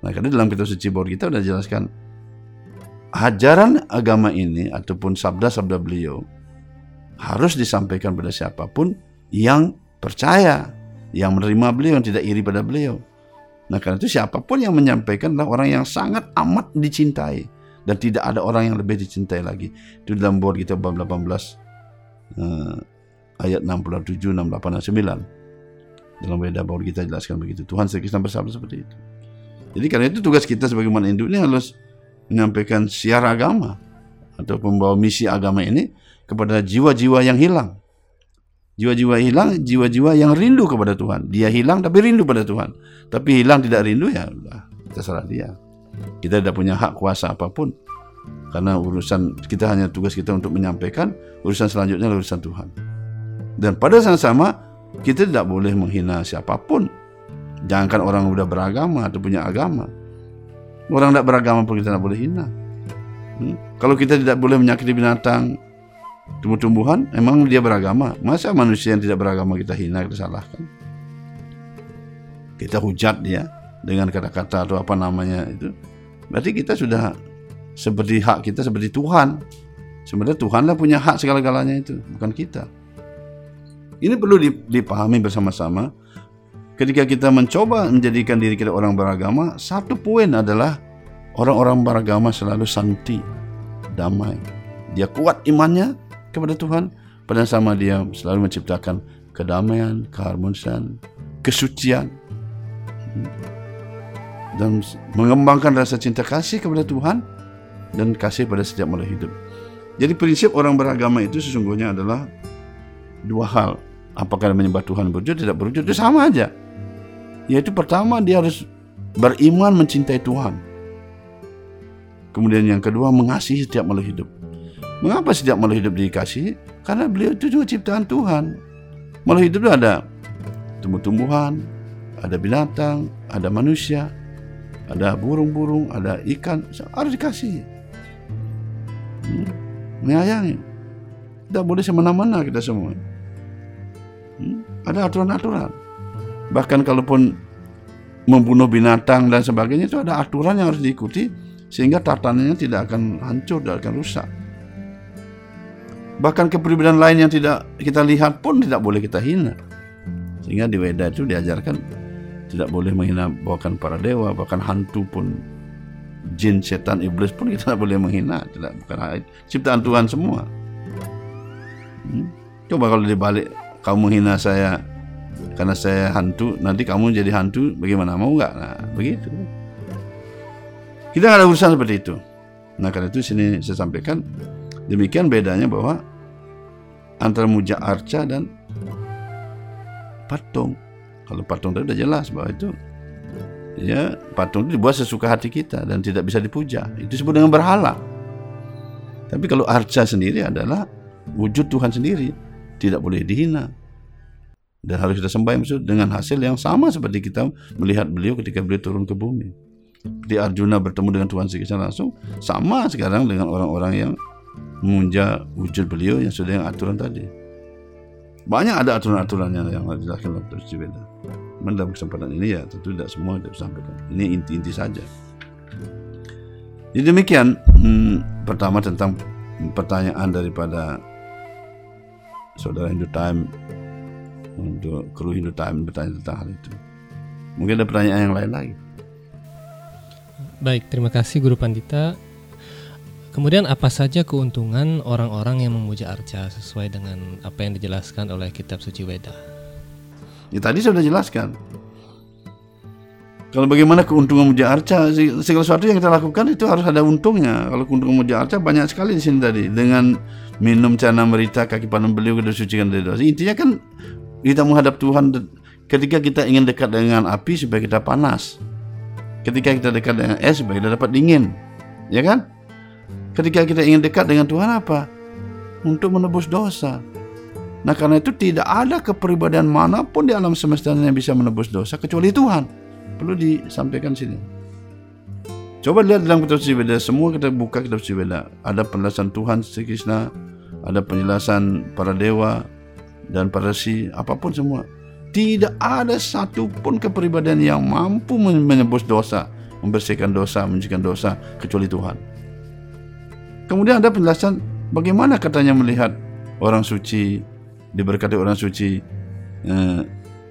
B: Nah, karena dalam kitab suci Bor kita sudah jelaskan ajaran agama ini ataupun sabda-sabda beliau harus disampaikan pada siapa pun yang percaya, yang menerima beliau, yang tidak iri pada beliau. Nah karena itu siapa pun yang menyampaikan adalah orang yang sangat amat dicintai dan tidak ada orang yang lebih dicintai lagi. Itu dalam buat kita bab 18 eh, ayat 67, 68 dan 9. Dalam beda baul kita jelaskan begitu. Tuhan Yesus bersabda seperti itu. Jadi karena itu tugas kita sebagai umat Hindu ini harus menyampaikan siar agama atau pembawa misi agama ini kepada jiwa-jiwa yang hilang. Jiwa-jiwa hilang, jiwa-jiwa yang rindu kepada Tuhan. Dia hilang tapi rindu pada Tuhan. Tapi hilang tidak rindu ya terserah dia. Kita tidak punya hak kuasa apa pun. Karena urusan kita hanya tugas kita untuk menyampaikan, urusan selanjutnya adalah urusan Tuhan. Dan pada saat sama kita tidak boleh menghina siapa pun. Jangankan orang sudah beragama atau punya agama. Orang tidak beragama pun kita tidak boleh hina. Hmm? Kalau kita tidak boleh menyakiti binatang, tumbuh-tumbuhan emang dia beragama masa manusia yang tidak beragama kita hina kita salahkan kita hujat dia dengan kata-kata atau apa namanya itu berarti kita sudah seperti hak kita seperti Tuhan. Sebenarnya Tuhanlah punya hak segala-galanya itu bukan kita. Ini perlu dipahami bersama-sama. Ketika kita mencoba menjadikan diri kita orang beragama satu poin adalah orang-orang beragama selalu santi damai. Dia kuat imannya kepada Tuhan pada sama dia selalu menciptakan kedamaian, keharmonisan, kesucian. Dan mengembangkan rasa cinta kasih kepada Tuhan dan kasih pada setiap makhluk hidup. Jadi prinsip orang beragama itu sesungguhnya adalah dua hal. Apakah menyembah Tuhan berwujud tidak berwujud itu sama aja. Yaitu pertama dia harus beriman mencintai Tuhan. Kemudian yang kedua mengasihi setiap makhluk hidup. Mengapa setiap makhluk hidup dikasih? Karena beliau itu juga ciptaan Tuhan. Makhluk hidup itu ada tumbuh-tumbuhan, ada binatang, ada manusia, ada burung-burung, ada ikan, harus dikasih. Menyayangi. Tidak boleh semena-mena kita semua. Hmm. Ada aturan-aturan. Bahkan kalaupun membunuh binatang dan sebagainya itu ada aturan yang harus diikuti sehingga tatanannya tidak akan hancur, tidak akan rusak. Bahkan kepribadian lain yang tidak kita lihat pun tidak boleh kita hina. Sehingga di Weda itu diajarkan tidak boleh menghina bahkan para dewa, bahkan hantu pun jin, setan, iblis pun kita tidak boleh menghina. Tidak bukan ciptaan Tuhan semua. Hmm? Coba kalau dibalik kamu menghina saya karena saya hantu, nanti kamu jadi hantu, bagaimana mau nggak? Nah, begitu. Kita nggak ada urusan seperti itu. Nah karena itu sini saya sampaikan demikian bedanya bahwa antara muja arca dan patung. Kalau patung itu sudah jelas bahwa itu ya patung itu dibuat sesuka hati kita dan tidak bisa dipuja. Itu disebut dengan berhala. Tapi kalau arca sendiri adalah wujud Tuhan sendiri, tidak boleh dihina. Dan harus kita sembah maksud dengan hasil yang sama seperti kita melihat beliau ketika beliau turun ke bumi. Di Arjuna bertemu dengan Tuhan secara langsung, sama sekarang dengan orang-orang yang memuja wujud beliau yang sudah yang aturan tadi. Banyak ada aturan-aturan yang yang dijelaskan dalam Tulis Dalam kesempatan ini ya tentu tidak semua tidak disampaikan. Ini inti-inti saja. Jadi demikian hmm, pertama tentang pertanyaan daripada saudara Hindu Time untuk kru Hindu Time bertanya tentang hal itu. Mungkin ada pertanyaan yang lain lagi.
A: Baik, terima kasih Guru Pandita. Kemudian apa saja keuntungan orang-orang yang memuja arca sesuai dengan apa yang dijelaskan oleh kitab suci Weda?
B: Ya tadi sudah jelaskan. Kalau bagaimana keuntungan memuja arca, segala sesuatu yang kita lakukan itu harus ada untungnya. Kalau keuntungan memuja arca banyak sekali di sini tadi. Dengan minum cana merita kaki panen beliau kita sucikan dari dosa. Intinya kan kita menghadap Tuhan ketika kita ingin dekat dengan api supaya kita panas. Ketika kita dekat dengan es supaya kita dapat dingin. Ya kan? Ketika kita ingin dekat dengan Tuhan apa? Untuk menebus dosa. Nah karena itu tidak ada kepribadian mana pun di alam semesta yang bisa menebus dosa kecuali Tuhan. Perlu disampaikan sini. Coba lihat dalam kitab suci Weda, semua kita buka kitab suci Weda. Ada penjelasan Tuhan Sri Krishna, ada penjelasan para dewa dan para si, apa pun semua. Tidak ada satupun kepribadian yang mampu menebus dosa, membersihkan dosa, mencucikan dosa kecuali Tuhan. Kemudian ada penjelasan bagaimana katanya melihat orang suci diberkati orang suci eh,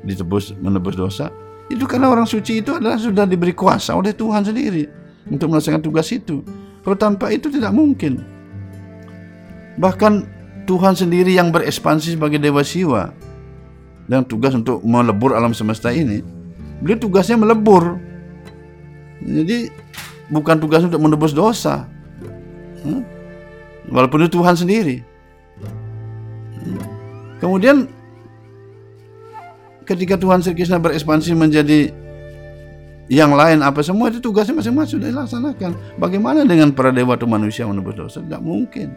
B: ditebus menebus dosa itu karena orang suci itu adalah sudah diberi kuasa oleh Tuhan sendiri untuk melaksanakan tugas itu. Kalau tanpa itu tidak mungkin. Bahkan Tuhan sendiri yang berekspansi sebagai dewa siwa dan tugas untuk melebur alam semesta ini beliau tugasnya melebur. Jadi bukan tugas untuk menebus dosa. Walaupun itu Tuhan sendiri Kemudian ketika Tuhan Sri Krishna berekspansi menjadi yang lain apa semua itu tugasnya masing-masing sudah dilaksanakan. Bagaimana dengan para dewa atau manusia menebus dosa? Tidak mungkin.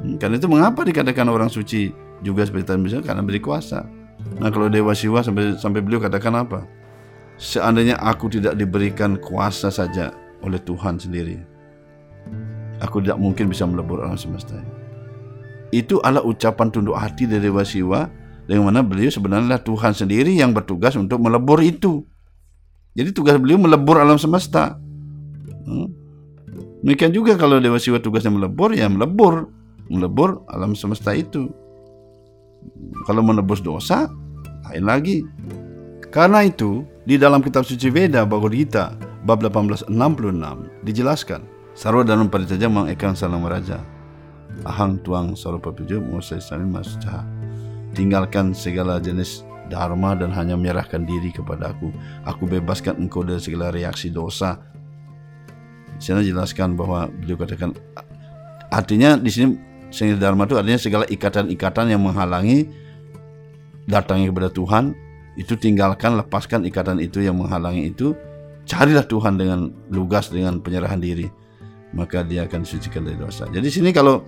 B: Hmm, karena itu mengapa dikatakan orang suci juga seperti tadi misalnya karena beri kuasa. Nah kalau dewa siwa sampai sampai beliau katakan apa? Seandainya aku tidak diberikan kuasa saja oleh Tuhan sendiri, aku tidak mungkin bisa melebur alam semesta ini itu adalah ucapan tunduk hati dari Dewa Siwa dengan mana beliau sebenarnya Tuhan sendiri yang bertugas untuk melebur itu. Jadi tugas beliau melebur alam semesta. Hmm. Demikian juga kalau Dewa Siwa tugasnya melebur, ya melebur, melebur alam semesta itu. Kalau menebus dosa, lain lagi. Karena itu, di dalam kitab suci Veda Bhagavad Gita bab 1866 dijelaskan Sarwa Danum Paritaja Mang Salam Raja ahang tuang sarupa puju musai sami masca tinggalkan segala jenis dharma dan hanya menyerahkan diri kepada aku. Aku bebaskan engkau dari segala reaksi dosa. Di sana jelaskan bahwa beliau katakan artinya di sini segala dharma itu artinya segala ikatan-ikatan yang menghalangi datangnya kepada Tuhan. Itu tinggalkan lepaskan ikatan itu yang menghalangi itu. Carilah Tuhan dengan lugas dengan penyerahan diri. Maka dia akan disucikan dari dosa. Jadi sini kalau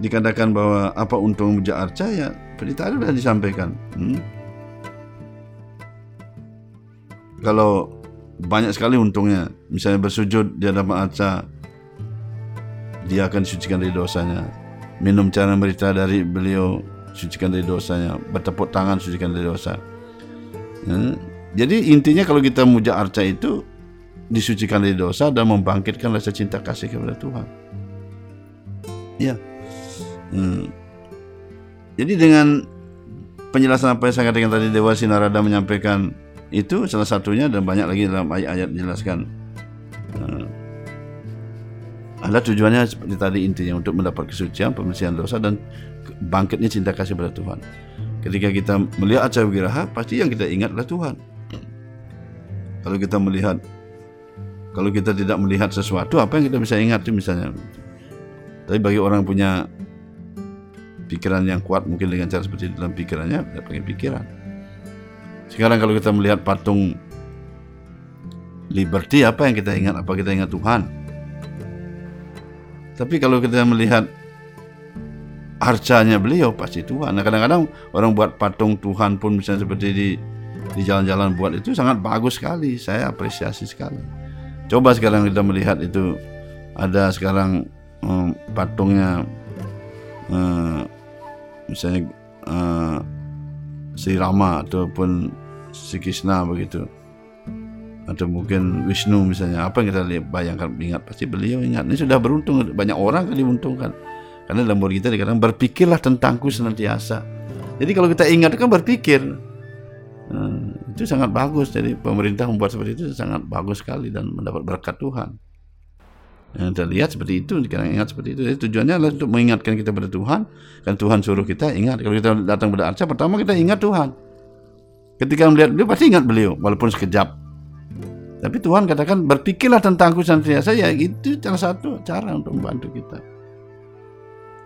B: dikatakan bahwa apa untung puja arca ya seperti tadi sudah disampaikan. Hmm? Kalau banyak sekali untungnya, misalnya bersujud di hadapan arca, dia akan disucikan dari dosanya. Minum cara berita dari beliau, sucikan dari dosanya. Bertepuk tangan, sucikan dari dosa. Hmm? Jadi intinya kalau kita muja arca itu disucikan dari dosa dan membangkitkan rasa cinta kasih kepada Tuhan. Ya. Hmm. Jadi dengan penjelasan apa yang saya katakan tadi Dewa Sinarada menyampaikan itu salah satunya dan banyak lagi dalam ayat-ayat dijelaskan. Hmm. Ada tujuannya seperti tadi intinya untuk mendapat kesucian, pembersihan dosa dan bangkitnya cinta kasih pada Tuhan. Ketika kita melihat acara wiraha, pasti yang kita ingat adalah Tuhan. Kalau kita melihat, kalau kita tidak melihat sesuatu, apa yang kita bisa ingat misalnya? Tapi bagi orang punya pikiran yang kuat mungkin dengan cara seperti itu dalam pikirannya tidak pakai pikiran. Sekarang kalau kita melihat patung liberty apa yang kita ingat? Apa kita ingat Tuhan? Tapi kalau kita melihat arcanya beliau pasti Tuhan. Nah kadang-kadang orang buat patung Tuhan pun misalnya seperti di di jalan-jalan buat itu sangat bagus sekali. Saya apresiasi sekali. Coba sekarang kita melihat itu. Ada sekarang um, patungnya uh, misalnya uh, Sri Rama ataupun Sri Krishna begitu. Atau mungkin Wisnu misalnya. Apa yang kita bayangkan ingat? Pasti beliau ingat. Ini sudah beruntung. Banyak orang kan diuntungkan. Karena dalam kita dikatakan berpikirlah tentangku senantiasa. Jadi kalau kita ingat kan berpikir. Nah, itu sangat bagus. Jadi pemerintah membuat seperti itu sangat bagus sekali dan mendapat berkat Tuhan yang kita lihat seperti itu, kita ingat seperti itu. Jadi tujuannya adalah untuk mengingatkan kita pada Tuhan. Kan Tuhan suruh kita ingat. Kalau kita datang pada arca, pertama kita ingat Tuhan. Ketika melihat beliau, pasti ingat beliau, walaupun sekejap. Tapi Tuhan katakan, berpikirlah tentangku senantiasa. Ya itu salah satu cara untuk membantu kita.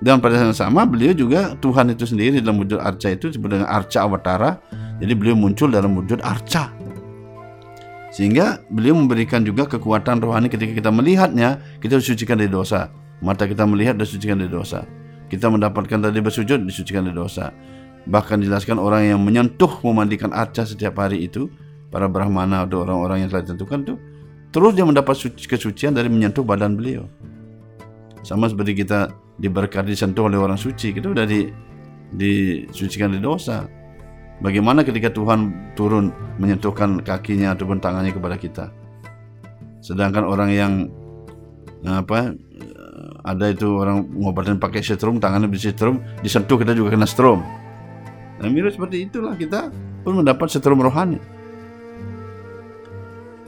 B: Dan pada saat yang sama, beliau juga Tuhan itu sendiri dalam wujud arca itu disebut dengan arca awatara. Jadi beliau muncul dalam wujud arca. Sehingga beliau memberikan juga kekuatan rohani ketika kita melihatnya, kita disucikan dari dosa. Mata kita melihat disucikan dari dosa. Kita mendapatkan tadi bersujud disucikan dari dosa. Bahkan dijelaskan orang yang menyentuh memandikan arca setiap hari itu, para brahmana atau orang-orang yang telah ditentukan itu, terus dia mendapat kesucian dari menyentuh badan beliau. Sama seperti kita diberkati disentuh oleh orang suci, kita sudah di, disucikan dari dosa. Bagaimana ketika Tuhan turun menyentuhkan kakinya ataupun tangannya kepada kita. Sedangkan orang yang apa ada itu orang ngobatin pakai setrum, tangannya di setrum, disentuh kita juga kena strom. Nah, mirip seperti itulah kita pun mendapat setrum rohani.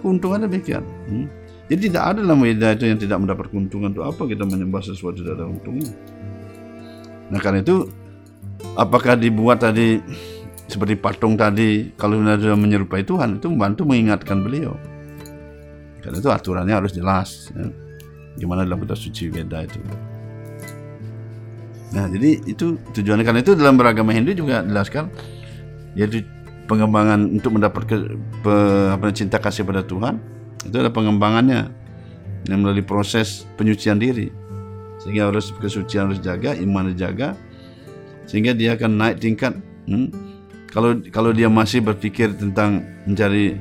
B: Keuntungan demikian. Hmm. Jadi tidak ada dalam weda itu yang tidak mendapat keuntungan. Untuk apa kita menyembah sesuatu tidak ada untungnya? Nah karena itu apakah dibuat tadi seperti patung tadi kalau sudah menyerupai Tuhan itu membantu mengingatkan beliau. Karena itu aturannya harus jelas. Ya. Gimana dalam kitab suci Weda itu. Nah jadi itu tujuannya karena itu dalam beragama Hindu juga jelaskan yaitu pengembangan untuk mendapat ke, pe, apa, cinta kasih pada Tuhan itu ada pengembangannya yang melalui proses penyucian diri sehingga harus kesucian harus jaga iman dijaga sehingga dia akan naik tingkat hmm? Kalau kalau dia masih berpikir tentang mencari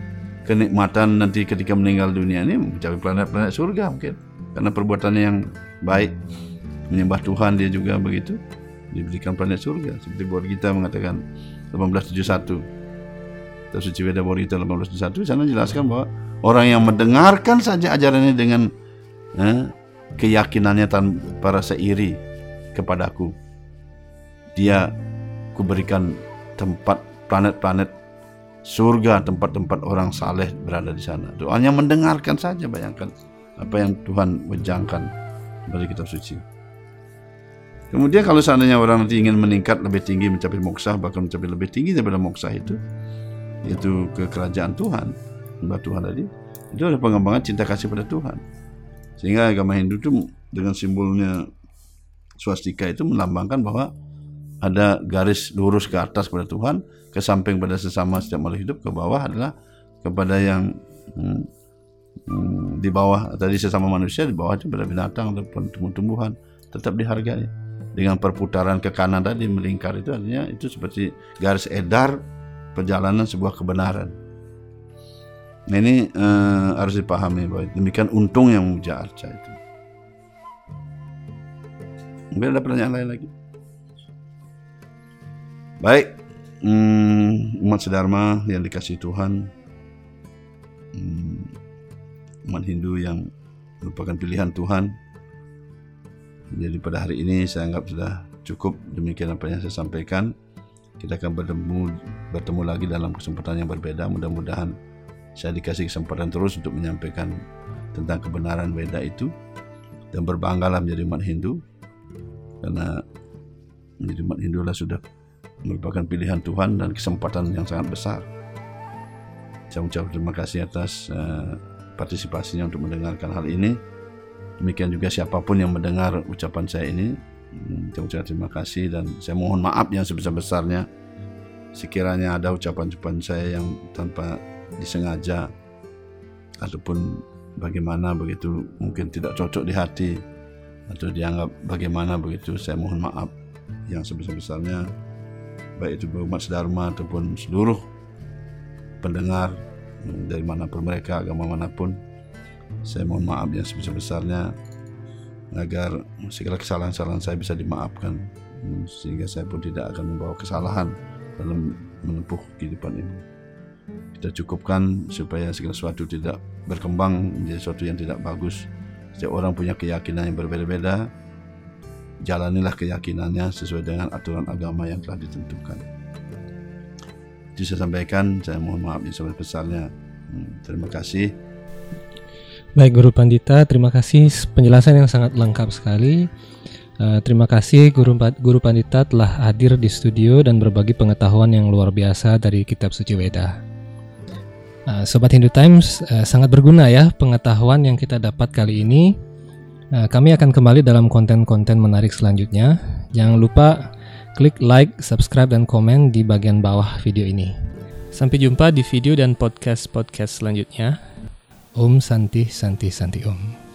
B: kenikmatan nanti ketika meninggal dunia ini mencapai planet-planet surga mungkin. Karena perbuatannya yang baik menyembah Tuhan dia juga begitu. Diberikan planet surga. Seperti buat kita mengatakan 1871 Kitab Suci Weda Borita 1821 sana jelaskan bahwa orang yang mendengarkan saja ajaran ini dengan eh, keyakinannya tanpa rasa iri kepadaku dia kuberikan tempat planet-planet surga tempat-tempat orang saleh berada di sana. Doanya mendengarkan saja bayangkan apa yang Tuhan wejangkan dari kitab suci. Kemudian kalau seandainya orang nanti ingin meningkat lebih tinggi mencapai moksa bahkan mencapai lebih tinggi daripada moksa itu yaitu ke kerajaan Tuhan sembah Tuhan tadi itu ada pengembangan cinta kasih pada Tuhan. Sehingga agama Hindu itu dengan simbolnya swastika itu melambangkan bahwa ada garis lurus ke atas pada Tuhan ke samping pada sesama setiap makhluk hidup ke bawah adalah kepada yang hmm, hmm, di bawah tadi sesama manusia di bawah itu pada binatang ataupun tumbuh-tumbuhan tetap dihargai dengan perputaran ke kanan tadi melingkar itu artinya itu seperti garis edar perjalanan sebuah kebenaran. Nah, ini uh, harus dipahami bahwa demikian untung yang memuja arca itu. Mungkin ada pertanyaan lain lagi. Baik, hmm, umat sedharma yang dikasih Tuhan, hmm, umat Hindu yang merupakan pilihan Tuhan. Jadi pada hari ini saya anggap sudah cukup demikian apa yang saya sampaikan. Kita akan bertemu bertemu lagi dalam kesempatan yang berbeda. Mudah-mudahan saya dikasih kesempatan terus untuk menyampaikan tentang kebenaran Weda itu dan berbanggalah menjadi umat Hindu karena menjadi umat Hindu lah sudah merupakan pilihan Tuhan dan kesempatan yang sangat besar. Ucap terima kasih atas uh, partisipasinya untuk mendengarkan hal ini. Demikian juga siapa pun yang mendengar ucapan saya ini, Hmm, ucapkan terima kasih dan saya mohon maaf yang sebesar-besarnya sekiranya ada ucapan-ucapan saya yang tanpa disengaja ataupun bagaimana begitu mungkin tidak cocok di hati atau dianggap bagaimana begitu saya mohon maaf yang sebesar-besarnya baik itu umat sedharma ataupun seluruh pendengar hmm, dari mana pun mereka agama mana pun saya mohon maaf yang sebesar-besarnya agar segala kesalahan-kesalahan saya bisa dimaafkan sehingga saya pun tidak akan membawa kesalahan dalam menempuh kehidupan ini. Kita cukupkan supaya segala sesuatu tidak berkembang menjadi sesuatu yang tidak bagus. Setiap orang punya keyakinan yang berbeda-beda. Jalanilah keyakinannya sesuai dengan aturan agama yang telah ditentukan. Itu saya sampaikan, saya mohon maaf yang sebesar-besarnya. Hmm, terima kasih.
A: Baik Guru Pandita, terima kasih penjelasan yang sangat lengkap sekali. Uh, terima kasih Guru, Guru Pandita telah hadir di studio dan berbagi pengetahuan yang luar biasa dari Kitab Suci Weda. Uh, Sobat Hindu Times, uh, sangat berguna ya pengetahuan yang kita dapat kali ini. Uh, kami akan kembali dalam konten-konten menarik selanjutnya. Jangan lupa klik like, subscribe, dan komen di bagian bawah video ini. Sampai jumpa di video dan podcast-podcast selanjutnya. Om Santi Santi Santi Om.